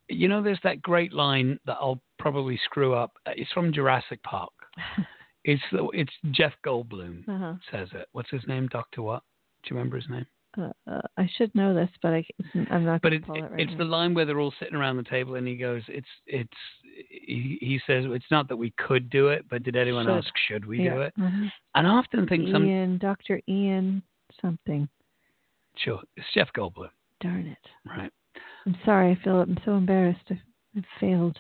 S2: you know there's that great line that i'll probably screw up it's from jurassic park it's it's jeff goldblum
S3: uh-huh.
S2: says it what's his name dr what do you remember his name
S3: Uh, uh, I should know this, but I, I'm not
S2: but
S3: going
S2: it,
S3: it right
S2: it's
S3: now.
S2: the line where they're all sitting around the table and he goes it's it's he, he says it's not that we could do it but did anyone
S3: Should.
S2: ask should we
S3: yeah.
S2: do it
S3: Mhm.
S2: and i often think some
S3: Ian, Dr. Ian something.
S2: sure it's jeff goldblum
S3: Darn it.
S2: right
S3: I'm sorry, Philip. I'm so embarrassed. I, I failed.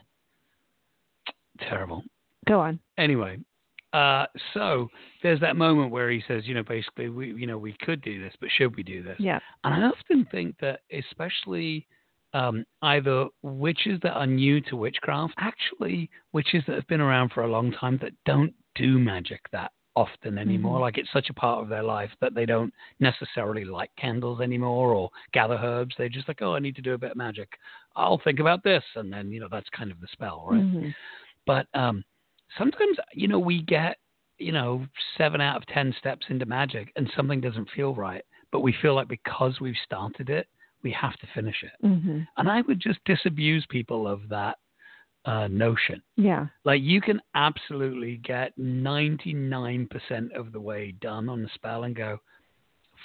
S2: terrible
S3: Go on.
S2: anyway uh so there's that moment where he says you know basically we you know we could do this but should we do this
S3: Yeah.
S2: and i often think that especially um either witches that are new to witchcraft actually witches that have been around for a long time that don't do magic that often anymore
S3: Mhm.
S2: like it's such a part of their life that they don't necessarily light candles anymore or gather herbs they're just like oh i need to do a bit of magic i'll think about this and then you know that's kind of the spell right
S3: Mhm.
S2: but um, sometimes, you know, we get, you know, seven out of 10 steps into magic and something doesn't feel right. But we feel like because we've started it, we have to finish it.
S3: Mhm.
S2: And I would just disabuse people of that uh, notion.
S3: Yeah.
S2: Like you can absolutely get 99% of the way done on the spell and go,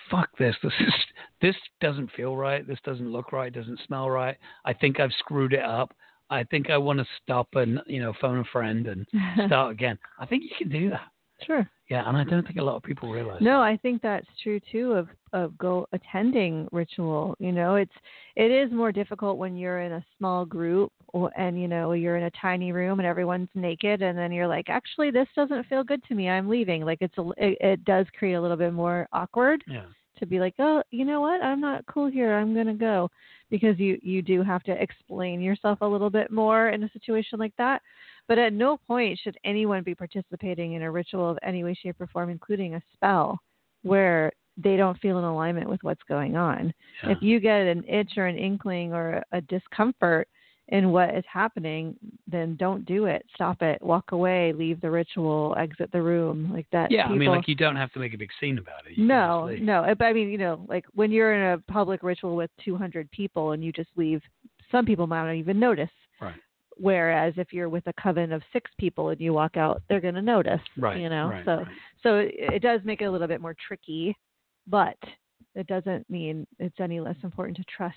S2: fuck this. This is this doesn't feel right. This doesn't look right. Doesn't smell right. I think I've screwed it up. I think I want to stop and you know phone a friend and start again. I think you can do that.
S3: sure.
S2: Yeah, and I don't think a lot of people realize.
S3: No, I think that's true too of of go attending ritual. You know, it's it is more difficult when you're in a small group or and you know you're in a tiny room and everyone's naked and then you're like, actually, this doesn't feel good to me. I'm leaving. Like it's a it, it does create a little bit more awkward
S2: Yeah.
S3: To be like, oh, you know what? I'm not cool here. I'm gonna go because you you do have to explain yourself a little bit more in a situation like that. But at no point should anyone be participating in a ritual of any way, shape, or form, including a spell, where they don't feel in alignment with what's going on.
S2: Yeah.
S3: If you get an itch or an inkling or a discomfort in what is happening, then don't do it. Stop it. Walk away. Leave the ritual. Exit the room. Like that.
S2: yeah, I mean, like you don't have to make a big scene about it. You
S3: no, no. But I mean, you know, like when you're in a public ritual with 200 people and you just leave, some people might not even notice.
S2: Right.
S3: Whereas if you're with a coven of six people and you walk out, they're going to notice.
S2: Right.
S3: You know,
S2: right,
S3: so
S2: right.
S3: so it, it does make it a little bit more tricky, but it doesn't mean it's any less important to trust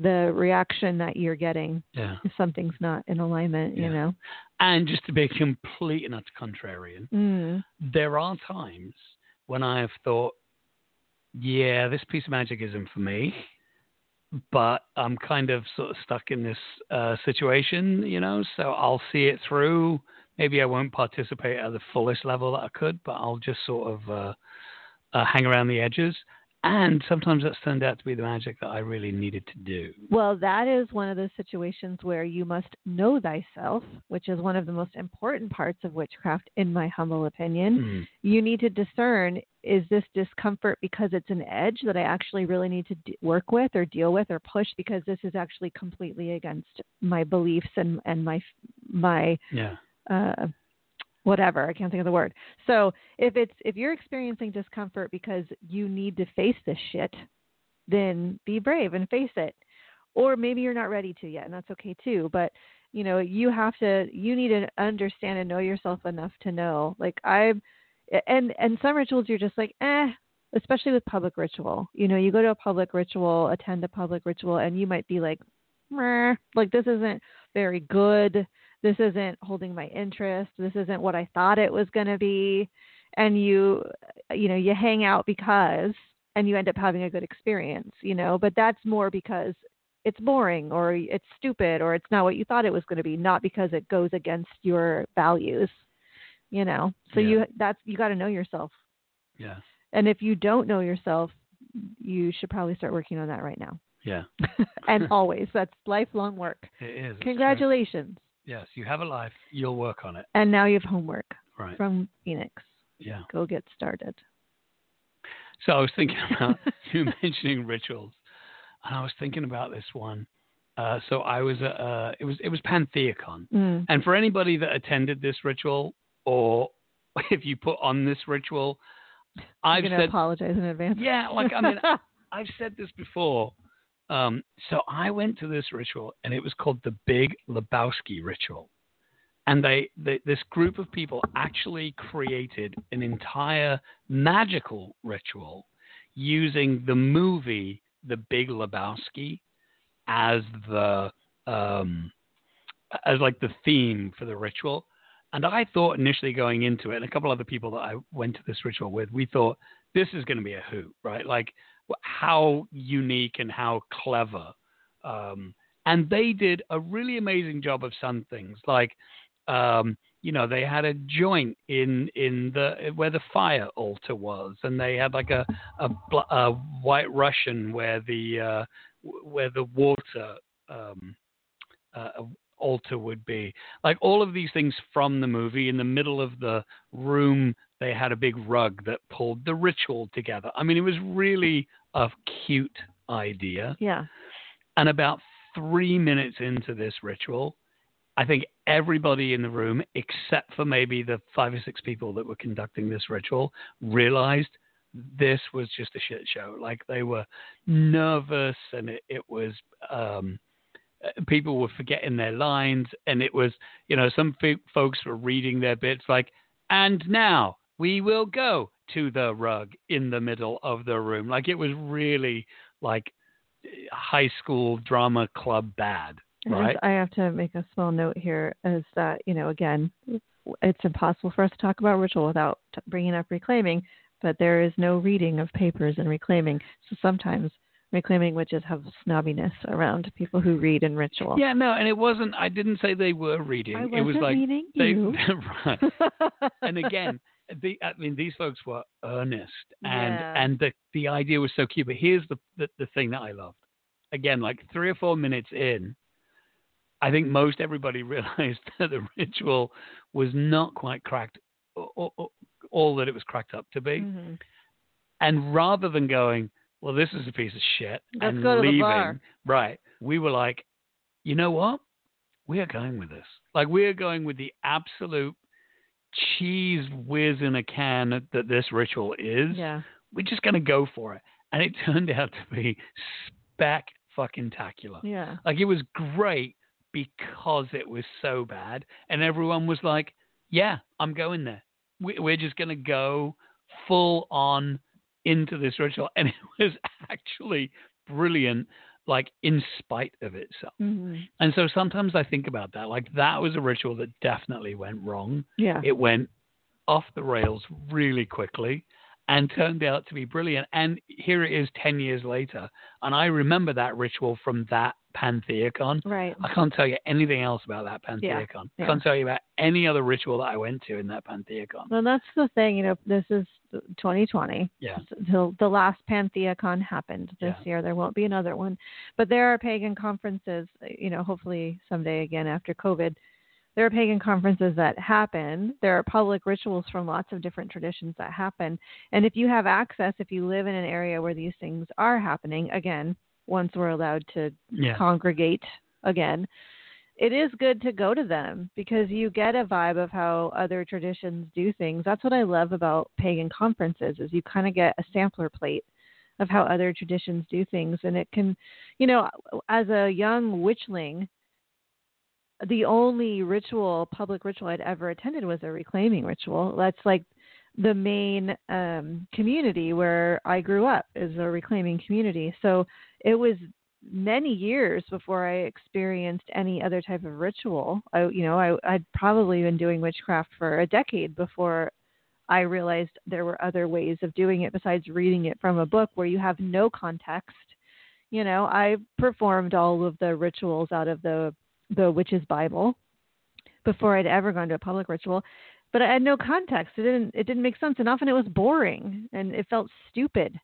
S3: the reaction that you're getting
S2: Yeah.
S3: if something's not in alignment.
S2: Yeah.
S3: You know.
S2: And just to be a complete and utter contrarian,
S3: Mm.
S2: there are times when I have thought, yeah, this piece of magic isn't for me, but I'm kind of sort of stuck in this uh, situation, you know, so I'll see it through. Maybe I won't participate at the fullest level that I could, but I'll just sort of uh, uh, hang around the edges. And sometimes that's turned out to be the magic that I really needed to do.
S3: Well, that is one of those situations where you must know thyself, which is one of the most important parts of witchcraft, in my humble opinion.
S2: Mm.
S3: You need to discern is this discomfort because it's an edge that I actually really need to d- work with or deal with or push because this is actually completely against my beliefs and, and my my
S2: Yeah.
S3: uh, whatever i can't think of the word. So if it's if you're experiencing discomfort because you need to face this shit then be brave and face it. Or maybe you're not ready to yet and that's okay too but you know you have to you need to understand and know yourself enough to know like i and and some rituals you're just like eh especially with public ritual. You know you go to a public ritual attend a public ritual and you might be like like this isn't very good this isn't holding my interest this isn't what i thought it was going to be and you you know you hang out because and you end up having a good experience you know but that's more because it's boring or it's stupid or it's not what you thought it was going to be not because it goes against your values you know so
S2: Yeah.
S3: you that's you got to know yourself
S2: Yeah.
S3: and if you don't know yourself you should probably start working on that right now
S2: Yeah.
S3: and always that's lifelong work
S2: It is.
S3: Congratulations
S2: Yes. You have a life. You'll work on it.
S3: and now you have homework
S2: Right.
S3: from phoenix
S2: Yeah.
S3: go get started
S2: So I was thinking about you mentioning rituals, and I was thinking about this one. Uh, so I was at uh, it was it was Pantheacon,
S3: mm.
S2: and for anybody that attended this ritual, or if you put on this ritual,
S3: i'm
S2: I've said
S3: apologize in advance
S2: yeah, like I mean I've said this before. Um, so I went to this ritual, and it was called the Big Lebowski Ritual. And they, they, this group of people actually created an entire magical ritual using the movie The Big Lebowski as the um, as like the theme for the ritual. And I thought initially going into it, and a couple other people that I went to this ritual with, we thought this is going to be a hoot, right? Like how unique and how clever. Um, and they did a really amazing job of some things, like um, you know they had a joint in in the where the fire altar was, and they had like a a, a white Russian where the uh, where the water um, uh, altar would be. Like all of these things from the movie. In the middle of the room, they had a big rug that pulled the ritual together. I mean, it was really a cute idea.
S3: yeah
S2: And about three minutes into this ritual, I think everybody in the room, except for maybe the five or six people that were conducting this ritual, realized this was just a shit show. Like they were nervous and it, it was. Um, people were forgetting their lines, and it was, you know, some f- folks were reading their bits like, and now we will go to the rug in the middle of the room. Like it was really like eh, high school drama club bad, right?
S3: I have to make a small note here is that, you know, again, it's impossible for us to talk about ritual without bringing up reclaiming, but there is no reading of papers in reclaiming. So sometimes reclaiming witches have snobbiness around people who read in ritual.
S2: Yeah, no, and it wasn't. I didn't say they were reading.
S3: I
S2: it
S3: wasn't
S2: was like
S3: meaning
S2: they.
S3: you.
S2: right. And again, the, I mean, these folks were earnest, and
S3: Yeah.
S2: and the the idea was so cute. But here's the, the the thing that I loved. Again, like three or four minutes in, I think most everybody realized that the ritual was not quite cracked, or all that it was cracked up to be.
S3: Mhm.
S2: And rather than going, well, this is a piece of shit,
S3: Let's
S2: and
S3: go to the
S2: leaving, right? We were like, you know what? We are going with this. Like we are going with the absolute cheese whiz in a can that this ritual is.
S3: Yeah.
S2: We're just going to go for it. And it turned out to be spec fucking tacular.
S3: Yeah.
S2: Like it was great because it was so bad, and everyone was like, "Yeah, I'm going there. We, we're just going to go full on into this ritual," and it was actually brilliant, like in spite of itself.
S3: hmm
S2: And so sometimes I think about that. Like that was a ritual that definitely went wrong.
S3: Yeah.
S2: It went off the rails really quickly and turned out to be brilliant. And here it is 10 years later. And I remember that ritual from that Pantheacon.
S3: right.
S2: I can't tell you anything else about that Pantheacon.
S3: yeah.
S2: I can't tell you about any other ritual that I went to in that Pantheacon.
S3: Well, that's the thing. You know, this is 2020.
S2: Yeah.
S3: Till the last Pantheacon happened this
S2: Yeah.
S3: year. There won't be another one. But there are pagan conferences, you know, hopefully someday again after COVID. There are pagan conferences that happen. There are public rituals from lots of different traditions that happen. And if you have access, if you live in an area where these things are happening, again, once we're allowed to
S2: Yeah.
S3: congregate again, it is good to go to them because you get a vibe of how other traditions do things. That's what I love about pagan conferences is you kind of get a sampler plate of how other traditions do things and it can, you know, as a young witchling, the only ritual, public ritual I'd ever attended was a reclaiming ritual. That's like the main um, community where I grew up is a reclaiming community. So it was many years before I experienced any other type of ritual. I, you know, I, I'd probably been doing witchcraft for a decade before I realized there were other ways of doing it besides reading it from a book where you have no context. You know, I performed all of the rituals out of the the witch's Bible before I'd ever gone to a public ritual, but I had no context. It didn't it didn't make sense, and often it was boring and it felt stupid.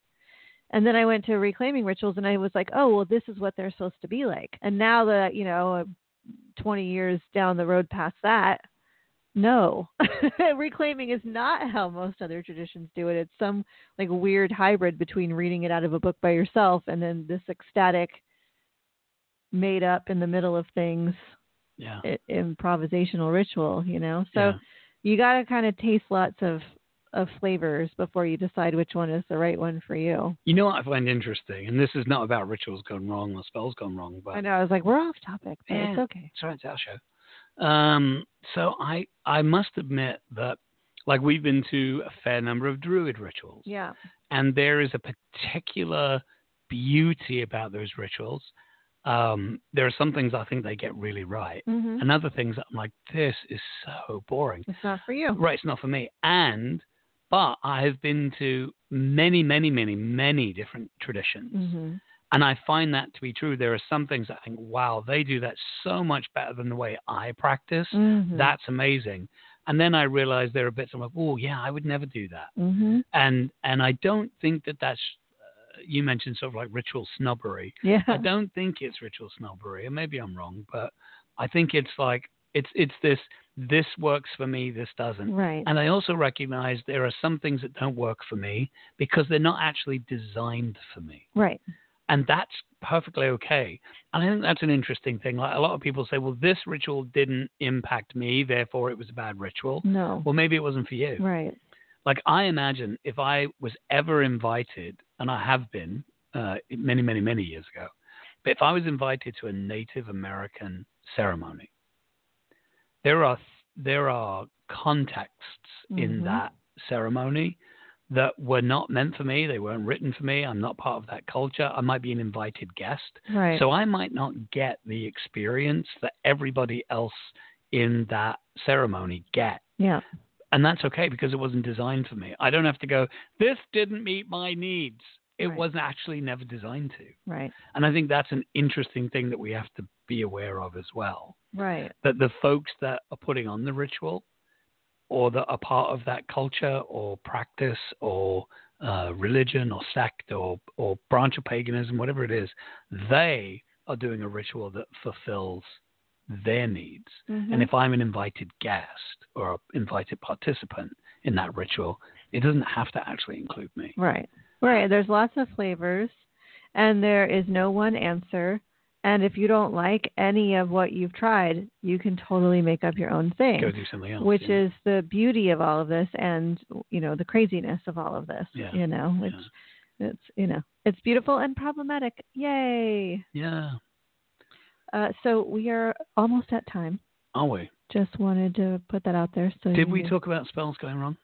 S3: And then I went to reclaiming rituals, and I was like, oh well, this is what they're supposed to be like. And now that you know, 20 years down the road past that, no, reclaiming is not how most other traditions do it. It's some like weird hybrid between reading it out of a book by yourself and then this ecstatic, made up in the middle of things
S2: Yeah.
S3: i- improvisational ritual. You know, so
S2: Yeah.
S3: you got to kind of taste lots of of flavors before you decide which one is the right one for you.
S2: You know what I find interesting, and this is not about rituals gone wrong or spells gone wrong, but
S3: I know I was like, we're off topic, but it's okay.
S2: That's right, it's our show. Um, so I I must admit that like we've been to a fair number of druid rituals.
S3: Yeah.
S2: And there is a particular beauty about those rituals. Um, there are some things I think they get really right.
S3: hmm
S2: And other things that I'm like, this is so boring.
S3: It's not for you.
S2: Right, it's not for me. And but I have been to many, many, many, many different traditions.
S3: hmm
S2: And I find that to be true. There are some things I think, wow, they do that so much better than the way I practice.
S3: hmm
S2: That's amazing. And then I realize there are bits I'm like, oh yeah, I would never do that.
S3: hmm
S2: And and I don't think that that's. Uh, you mentioned sort of like ritual snobbery.
S3: Yeah.
S2: I don't think it's ritual snobbery, and maybe I'm wrong, but I think it's like it's it's this. This works for me. This doesn't.
S3: Right.
S2: And I also recognize there are some things that don't work for me because they're not actually designed for me
S3: Right.
S2: and that's perfectly okay. And I think that's an interesting thing. Like a lot of people say, well, this ritual didn't impact me, therefore it was a bad ritual.
S3: No.
S2: Well, maybe it wasn't for you.
S3: Right.
S2: Like I imagine if I was ever invited, and I have been uh, many, many, many years ago, but if I was invited to a Native American ceremony, there are there are contexts in
S3: Mhm.
S2: that ceremony that were not meant for me. They weren't written for me. I'm not part of that culture. I might be an invited guest.
S3: Right.
S2: So I might not get the experience that everybody else in that ceremony get.
S3: yeah.
S2: And that's okay because it wasn't designed for me. I don't have to go, this didn't meet my needs. It
S3: Right.
S2: was actually never designed to.
S3: Right.
S2: And I think that's an interesting thing that we have to be aware of as well.
S3: Right.
S2: That the folks that are putting on the ritual or that are part of that culture or practice or uh, religion or sect or, or branch of paganism, whatever it is, they are doing a ritual that fulfills their needs.
S3: Mhm.
S2: And if I'm an invited guest or an invited participant in that ritual, it doesn't have to actually include me.
S3: right. Right. There's lots of flavors, and there is no one answer. And if you don't like any of what you've tried, you can totally make up your own thing.
S2: Go do something else.
S3: which
S2: yeah.
S3: is the beauty of all of this and you know the craziness of all of this
S2: Yeah,
S3: you know which it's you know it's beautiful and problematic yay
S2: yeah.
S3: uh, so we are almost at time
S2: Are we?
S3: just wanted to put that out there so
S2: Did we
S3: knew.
S2: talk about spells going wrong?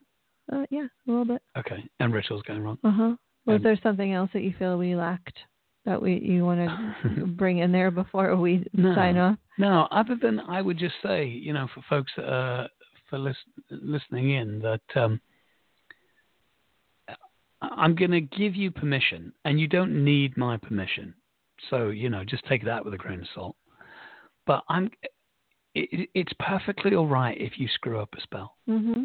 S3: uh, yeah a little bit
S2: Okay. And rituals going wrong.
S3: uh-huh was
S2: And-
S3: there something else that you feel we lacked that we you want to bring in there before we
S2: No.
S3: sign off
S2: No, other than I would just say, you know, for folks that are for lis- listening in, that um, I'm going to give you permission, and you don't need my permission. So you know, just take that with a grain of salt. But I'm. It, it's perfectly all right if you screw up a spell.
S3: mm-hmm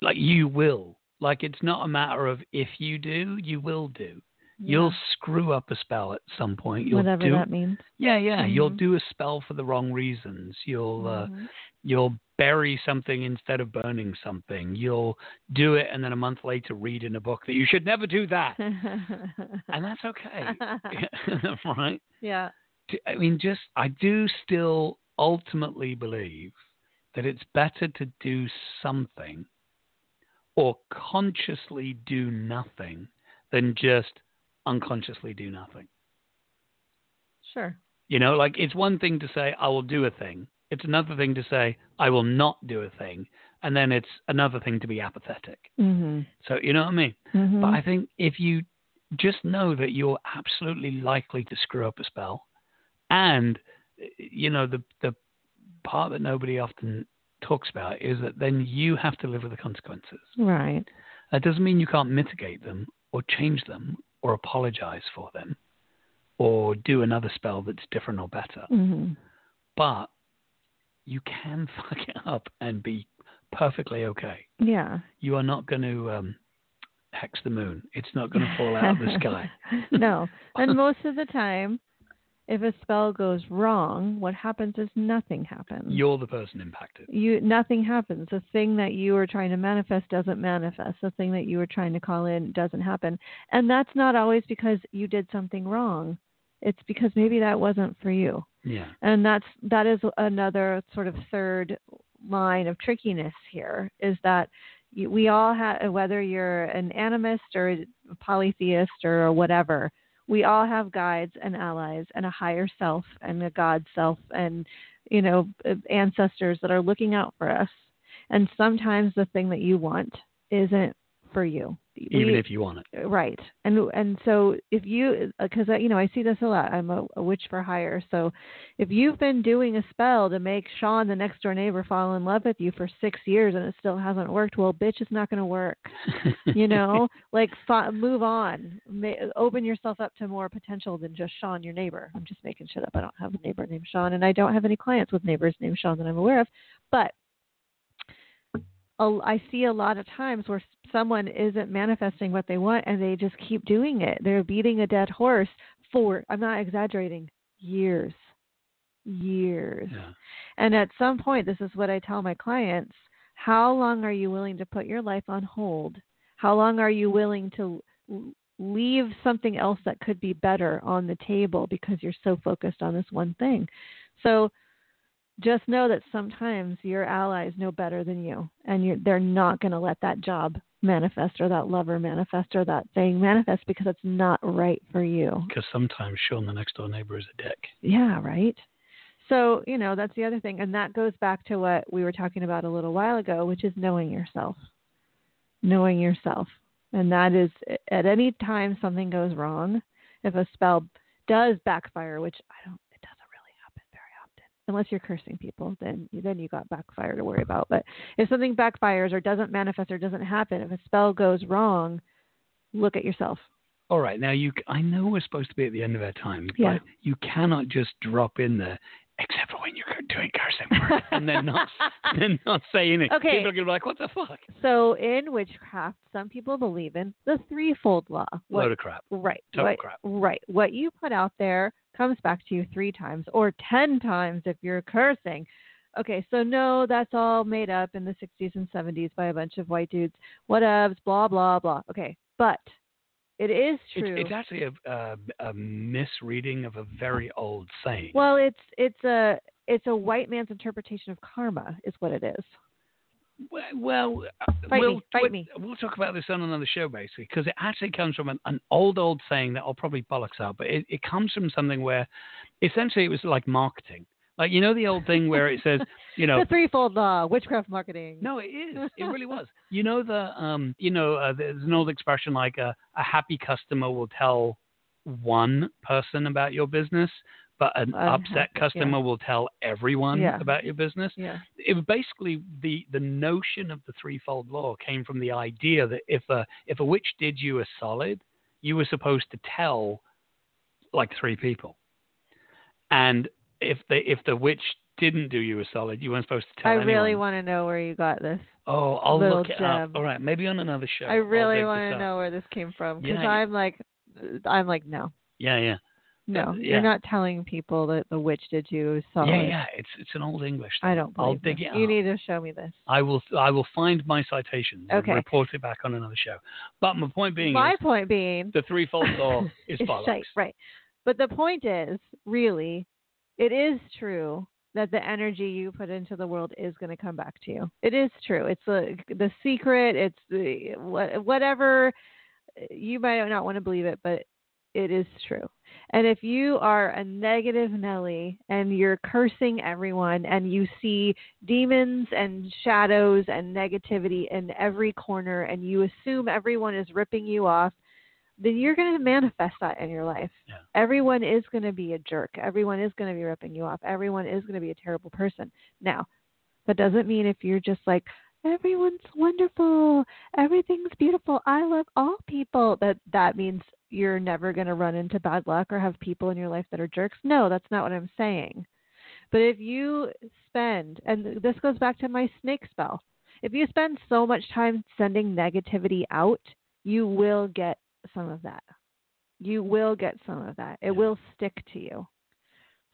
S2: Like you will. Like it's not a matter of if you do, you will do. You'll screw up a spell at some point. You'll
S3: whatever
S2: do
S3: that means
S2: Yeah, yeah. You'll
S3: Mhm.
S2: do a spell for the wrong reasons. You'll uh,
S3: Mhm.
S2: you'll bury something instead of burning something. You'll do it and then a month later read in a book that you should never do that. and that's okay. right?
S3: yeah
S2: I mean just I do still ultimately believe that it's better to do something or consciously do nothing than just unconsciously do nothing.
S3: sure
S2: You know, like it's one thing to say, I will do a thing. It's another thing to say, I will not do a thing. And then it's another thing to be apathetic.
S3: mhm
S2: So, you know what I mean?
S3: mhm
S2: But I think if you just know that you're absolutely likely to screw up a spell, and, you know, the, the part that nobody often talks about is that then you have to live with the consequences.
S3: right
S2: That doesn't mean you can't mitigate them or change them or apologize for them or do another spell that's different or better
S3: mhm
S2: but you can fuck it up and be perfectly okay.
S3: yeah
S2: You are not going to um, hex the moon. It's not going to fall out of the sky.
S3: no. And most of the time, if a spell goes wrong, what happens is nothing happens.
S2: You're the person impacted.
S3: you nothing happens. The thing that you were trying to manifest doesn't manifest. The thing that you were trying to call in doesn't happen. And that's not always because you did something wrong. It's because maybe that wasn't for you.
S2: Yeah.
S3: And that's that is another sort of third line of trickiness here is that we all have whether you're an animist or a polytheist or whatever we all have guides and allies and a higher self and a god self and you know ancestors that are looking out for us. And sometimes the thing that you want isn't for you.
S2: Even
S3: We-
S2: if you want it.
S3: right. And and so if you because you know i see this a lot. I'm a, a witch for hire. So if you've been doing a spell to make sean the next door neighbor fall in love with you for six years and it still hasn't worked well bitch it's not going to work. You know? Like move on. Open yourself up to more potential than just sean your neighbor. I'm just making shit up. I don't have a neighbor named sean and i don't have any clients with neighbors named sean that i'm aware of. But I see a lot of times where someone isn't manifesting what they want and they just keep doing it. They're beating a dead horse for, I'm not exaggerating, years. Years.
S2: yeah.
S3: And at some point, this is what I tell my clients how long are you willing to put your life on hold? How long are you willing to leave something else that could be better on the table because you're so focused on this one thing? So just know that sometimes your allies know better than you, and you're, they're not going to let that job manifest or that lover manifest or that thing manifest because it's not right for you.
S2: Because sometimes Sean, the next door neighbor, is a dick.
S3: Yeah, right. So, you know, that's the other thing. And that goes back to what we were talking about a little while ago, which is knowing yourself. Knowing yourself. And that is at any time something goes wrong, if a spell does backfire, which I don't, it doesn't really happen very often, unless you're cursing people, then then you got backfire to worry about. But if something backfires or doesn't manifest or doesn't happen, if a spell goes wrong, look at yourself.
S2: All right. Now, you. I know we're supposed to be at the end of our time,
S3: Yeah.
S2: but you cannot just drop in there, except for when you're doing cursing words, and then not, then not say anything.
S3: Okay.
S2: People are to be like, what the fuck?
S3: So in witchcraft, some people believe in the threefold law. What-
S2: Load of crap.
S3: Right.
S2: Total
S3: what,
S2: crap.
S3: Right. What you put out there comes back to you three times or ten times if you're cursing. Okay, so no, that's all made up in the 60s and 70s by a bunch of white dudes. Whatevs, blah, blah, blah. Okay, but It is true.
S2: it's actually a, a, a misreading of a very old saying.
S3: well, it's it's a it's a white man's interpretation of karma, is what it is.
S2: Well, well uh,
S3: Fight
S2: we'll,
S3: me, fight
S2: we'll,
S3: me.
S2: we'll talk about this on another show, basically, because it actually comes from an, an old, old saying that I'll probably bollocks out, but it, it comes from something where essentially it was like marketing. Like, you know, the old thing where it says, you know,
S3: the threefold law, witchcraft marketing.
S2: no, it is. It really was. You know, the, um, you know, uh, there's an old expression like uh, a happy customer will tell one person about your business, but an
S3: Unhappy,
S2: upset customer will tell everyone
S3: Yeah.
S2: about your business
S3: Yeah.
S2: it was basically the the notion of the threefold law came from the idea that if a if a witch did you a solid, you were supposed to tell like three people, and if the if the witch didn't do you a solid, you weren't supposed to tell
S3: I
S2: anyone.
S3: really want to know where you got this.
S2: Oh, I'll look it up. All right, maybe on another show.
S3: I really want to know where this came from because
S2: Yeah,
S3: I'm like, I'm like, no,
S2: Yeah, yeah,
S3: no,
S2: Uh, yeah.
S3: you're not telling people that the witch did you a solid.
S2: yeah, yeah. It's it's an old English. Thing.
S3: I don't
S2: I'll
S3: believe
S2: dig
S3: you.
S2: it
S3: You need to show me this.
S2: I will I will find my citations and
S3: Okay.
S2: report it back on another show. But my point being
S3: My point being,
S2: the threefold law is bollocks.
S3: shite, right? But the point is, really, it is true that the energy you put into the world is going to come back to you. It is true. It's the the secret. It's the wha- whatever you might not want to believe it, but it is true. And if you are a negative Nelly and you're cursing everyone and you see demons and shadows and negativity in every corner and you assume everyone is ripping you off, then you're going to manifest that in your life.
S2: Yeah.
S3: Everyone is going to be a jerk. Everyone is going to be ripping you off. Everyone is going to be a terrible person. Now, that doesn't mean if you're just like, everyone's wonderful, everything's beautiful, I love all people, that that means you're never going to run into bad luck or have people in your life that are jerks. No, that's not what I'm saying. But if you spend, and this goes back to my snake spell, if you spend so much time sending negativity out, you will get some of that. You will get some of that. It
S2: Yeah.
S3: will stick to you.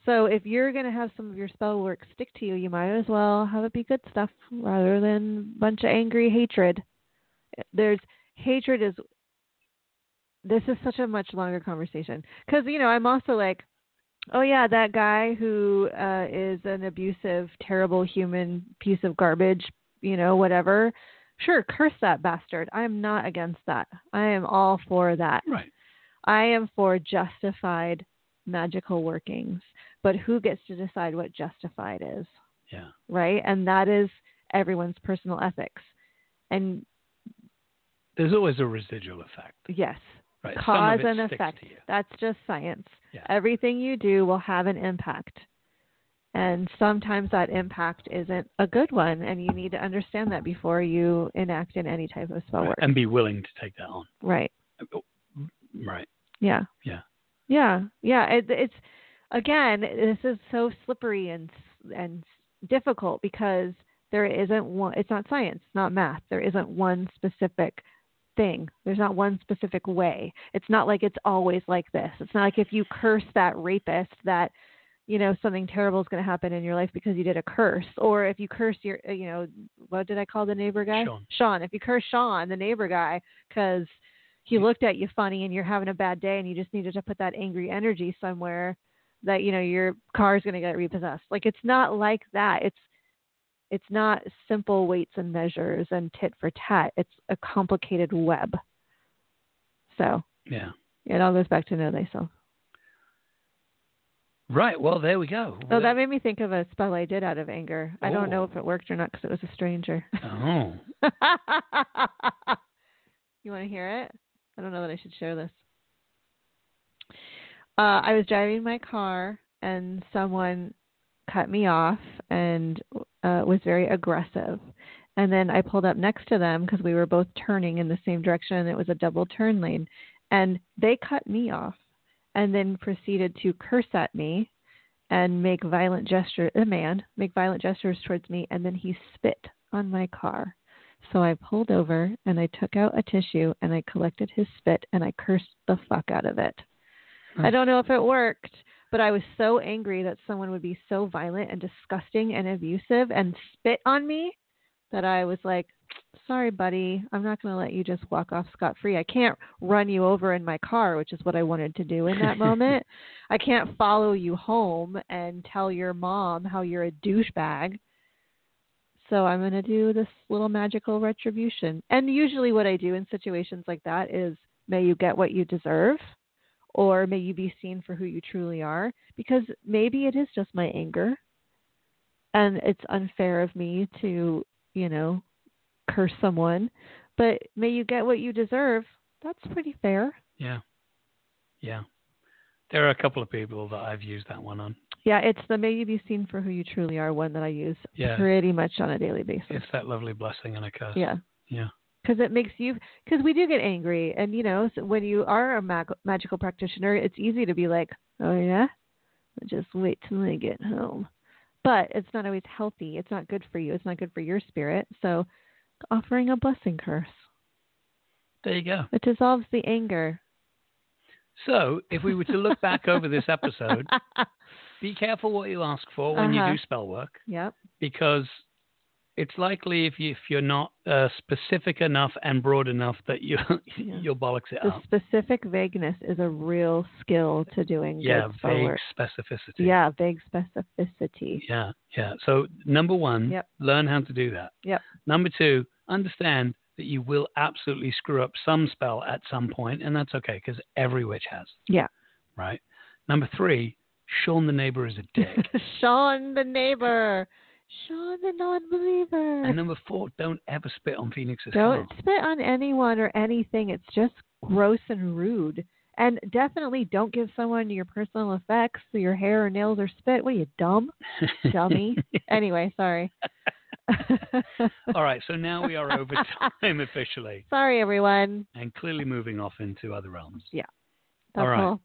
S3: So if you're going to have some of your spell work stick to you, you might as well have it be good stuff rather than a bunch of angry hatred. There's hatred is this is such a much longer conversation because you know I'm also like, oh yeah, that guy who uh, is an abusive, terrible human piece of garbage, you know, whatever. Sure, curse that bastard. I am not against that. I am all for that.
S2: Right.
S3: I am for justified magical workings, but who gets to decide what justified is,
S2: Yeah.
S3: right? And that is everyone's personal ethics. And
S2: There's always a residual effect.
S3: yes,
S2: Right.
S3: Cause and effect. That's just science.
S2: Yeah.
S3: Everything you do will have an impact. And sometimes that impact isn't a good one, and you need to understand that before you enact in any type of spell
S2: Right.
S3: work.
S2: And be willing to take that on.
S3: right.
S2: Right.
S3: Yeah.
S2: Yeah.
S3: Yeah. Yeah. It, it's again, this is so slippery and and difficult because there isn't one. It's not science. It's not math. There isn't one specific thing. There's not one specific way. It's not like it's always like this. It's not like if you curse that rapist that you know something terrible is going to happen in your life because you did a curse. Or if you curse your uh, you know what did i call the neighbor guy?
S2: Sean.
S3: sean. If you curse sean the neighbor guy because he looked at you funny and you're having a bad day and you just needed to put that angry energy somewhere that you know your car is going to get repossessed. Like it's not like that. It's it's not simple weights and measures and tit for tat. It's a complicated web. So
S2: Yeah.
S3: it all goes back to know thyself
S2: Right. Well, there we go.
S3: oh that made me think of a spell i did out of anger i don't know
S2: Oh.
S3: if it worked or not because it was a stranger
S2: Oh.
S3: you want to hear it? I don't know that I should share this. Uh, I was driving my car and someone cut me off and uh, was very aggressive. And then I pulled up next to them because we were both turning in the same direction and it was a double turn lane. And they cut me off and then proceeded to curse at me and make violent gestures, a man, make violent gestures towards me. And then he spit on my car. So I pulled over and I took out a tissue and I collected his spit and I cursed the fuck out of it. I don't know if it worked, but I was so angry that someone would be so violent and disgusting and abusive and spit on me that I was like, sorry, buddy, I'm not going to let you just walk off scot free. I can't run you over in my car, which is what I wanted to do in that moment. I can't follow you home and tell your mom how you're a douchebag. So I'm going to do this little magical retribution. And usually, what I do in situations like that is may you get what you deserve, or may you be seen for who you truly are, because maybe it is just my anger. And it's unfair of me to, you know, curse someone, but may you get what you deserve. That's pretty fair.
S2: Yeah. Yeah. There are a couple of people that I've used that one on.
S3: Yeah, it's the may you be seen for who you truly are one that I use
S2: Yeah.
S3: pretty much on a daily basis.
S2: It's that lovely blessing and a curse.
S3: yeah.
S2: Yeah.
S3: Because it makes you, because we do get angry. And, you know, so when you are a mag- magical practitioner, it's easy to be like, oh, yeah? Just wait till I get home. But it's not always healthy. It's not good for you. It's not good for your spirit. So offering a blessing curse,
S2: There you go.
S3: it dissolves the anger.
S2: So, if we were to look back over this episode, be careful what you ask for when
S3: Uh-huh.
S2: you do spell work
S3: yep.
S2: because it's likely if you if you're not uh, specific enough and broad enough that you
S3: Yeah.
S2: you'll bollocks it
S3: The
S2: up.
S3: specific vagueness is a real skill to doing
S2: Yeah, vague
S3: work.
S2: specificity.
S3: Yeah, vague specificity.
S2: Yeah, yeah. So number one,
S3: Yep.
S2: learn how to do that.
S3: Yep.
S2: Number two, understand that you will absolutely screw up some spell at some point, and that's okay because every witch has.
S3: Yeah.
S2: Right. Number three, Sean the neighbor is a dick.
S3: Sean the neighbor. Sean the non-believer.
S2: and number four, don't ever spit on Phoenix's
S3: Don't
S2: skull.
S3: spit on anyone or anything. It's just gross and rude. And definitely don't give someone your personal effects, so your hair or nails or spit. What are you, dumb? Dummy. anyway, sorry.
S2: All right, so now we are over time officially
S3: sorry, everyone.
S2: and clearly moving off into other realms.
S3: That's
S2: All right.
S3: all.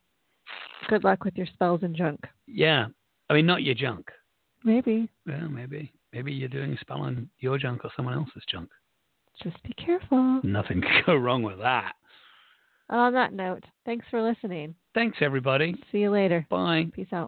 S3: Good luck with your spells and junk.
S2: Yeah. I mean, not your junk.
S3: Maybe.
S2: Yeah, maybe. Maybe you're doing a spell on your junk or someone else's junk.
S3: Just be careful.
S2: Nothing could go wrong with that.
S3: On that note, thanks for listening.
S2: Thanks, everybody.
S3: See you later.
S2: Bye.
S3: Peace out.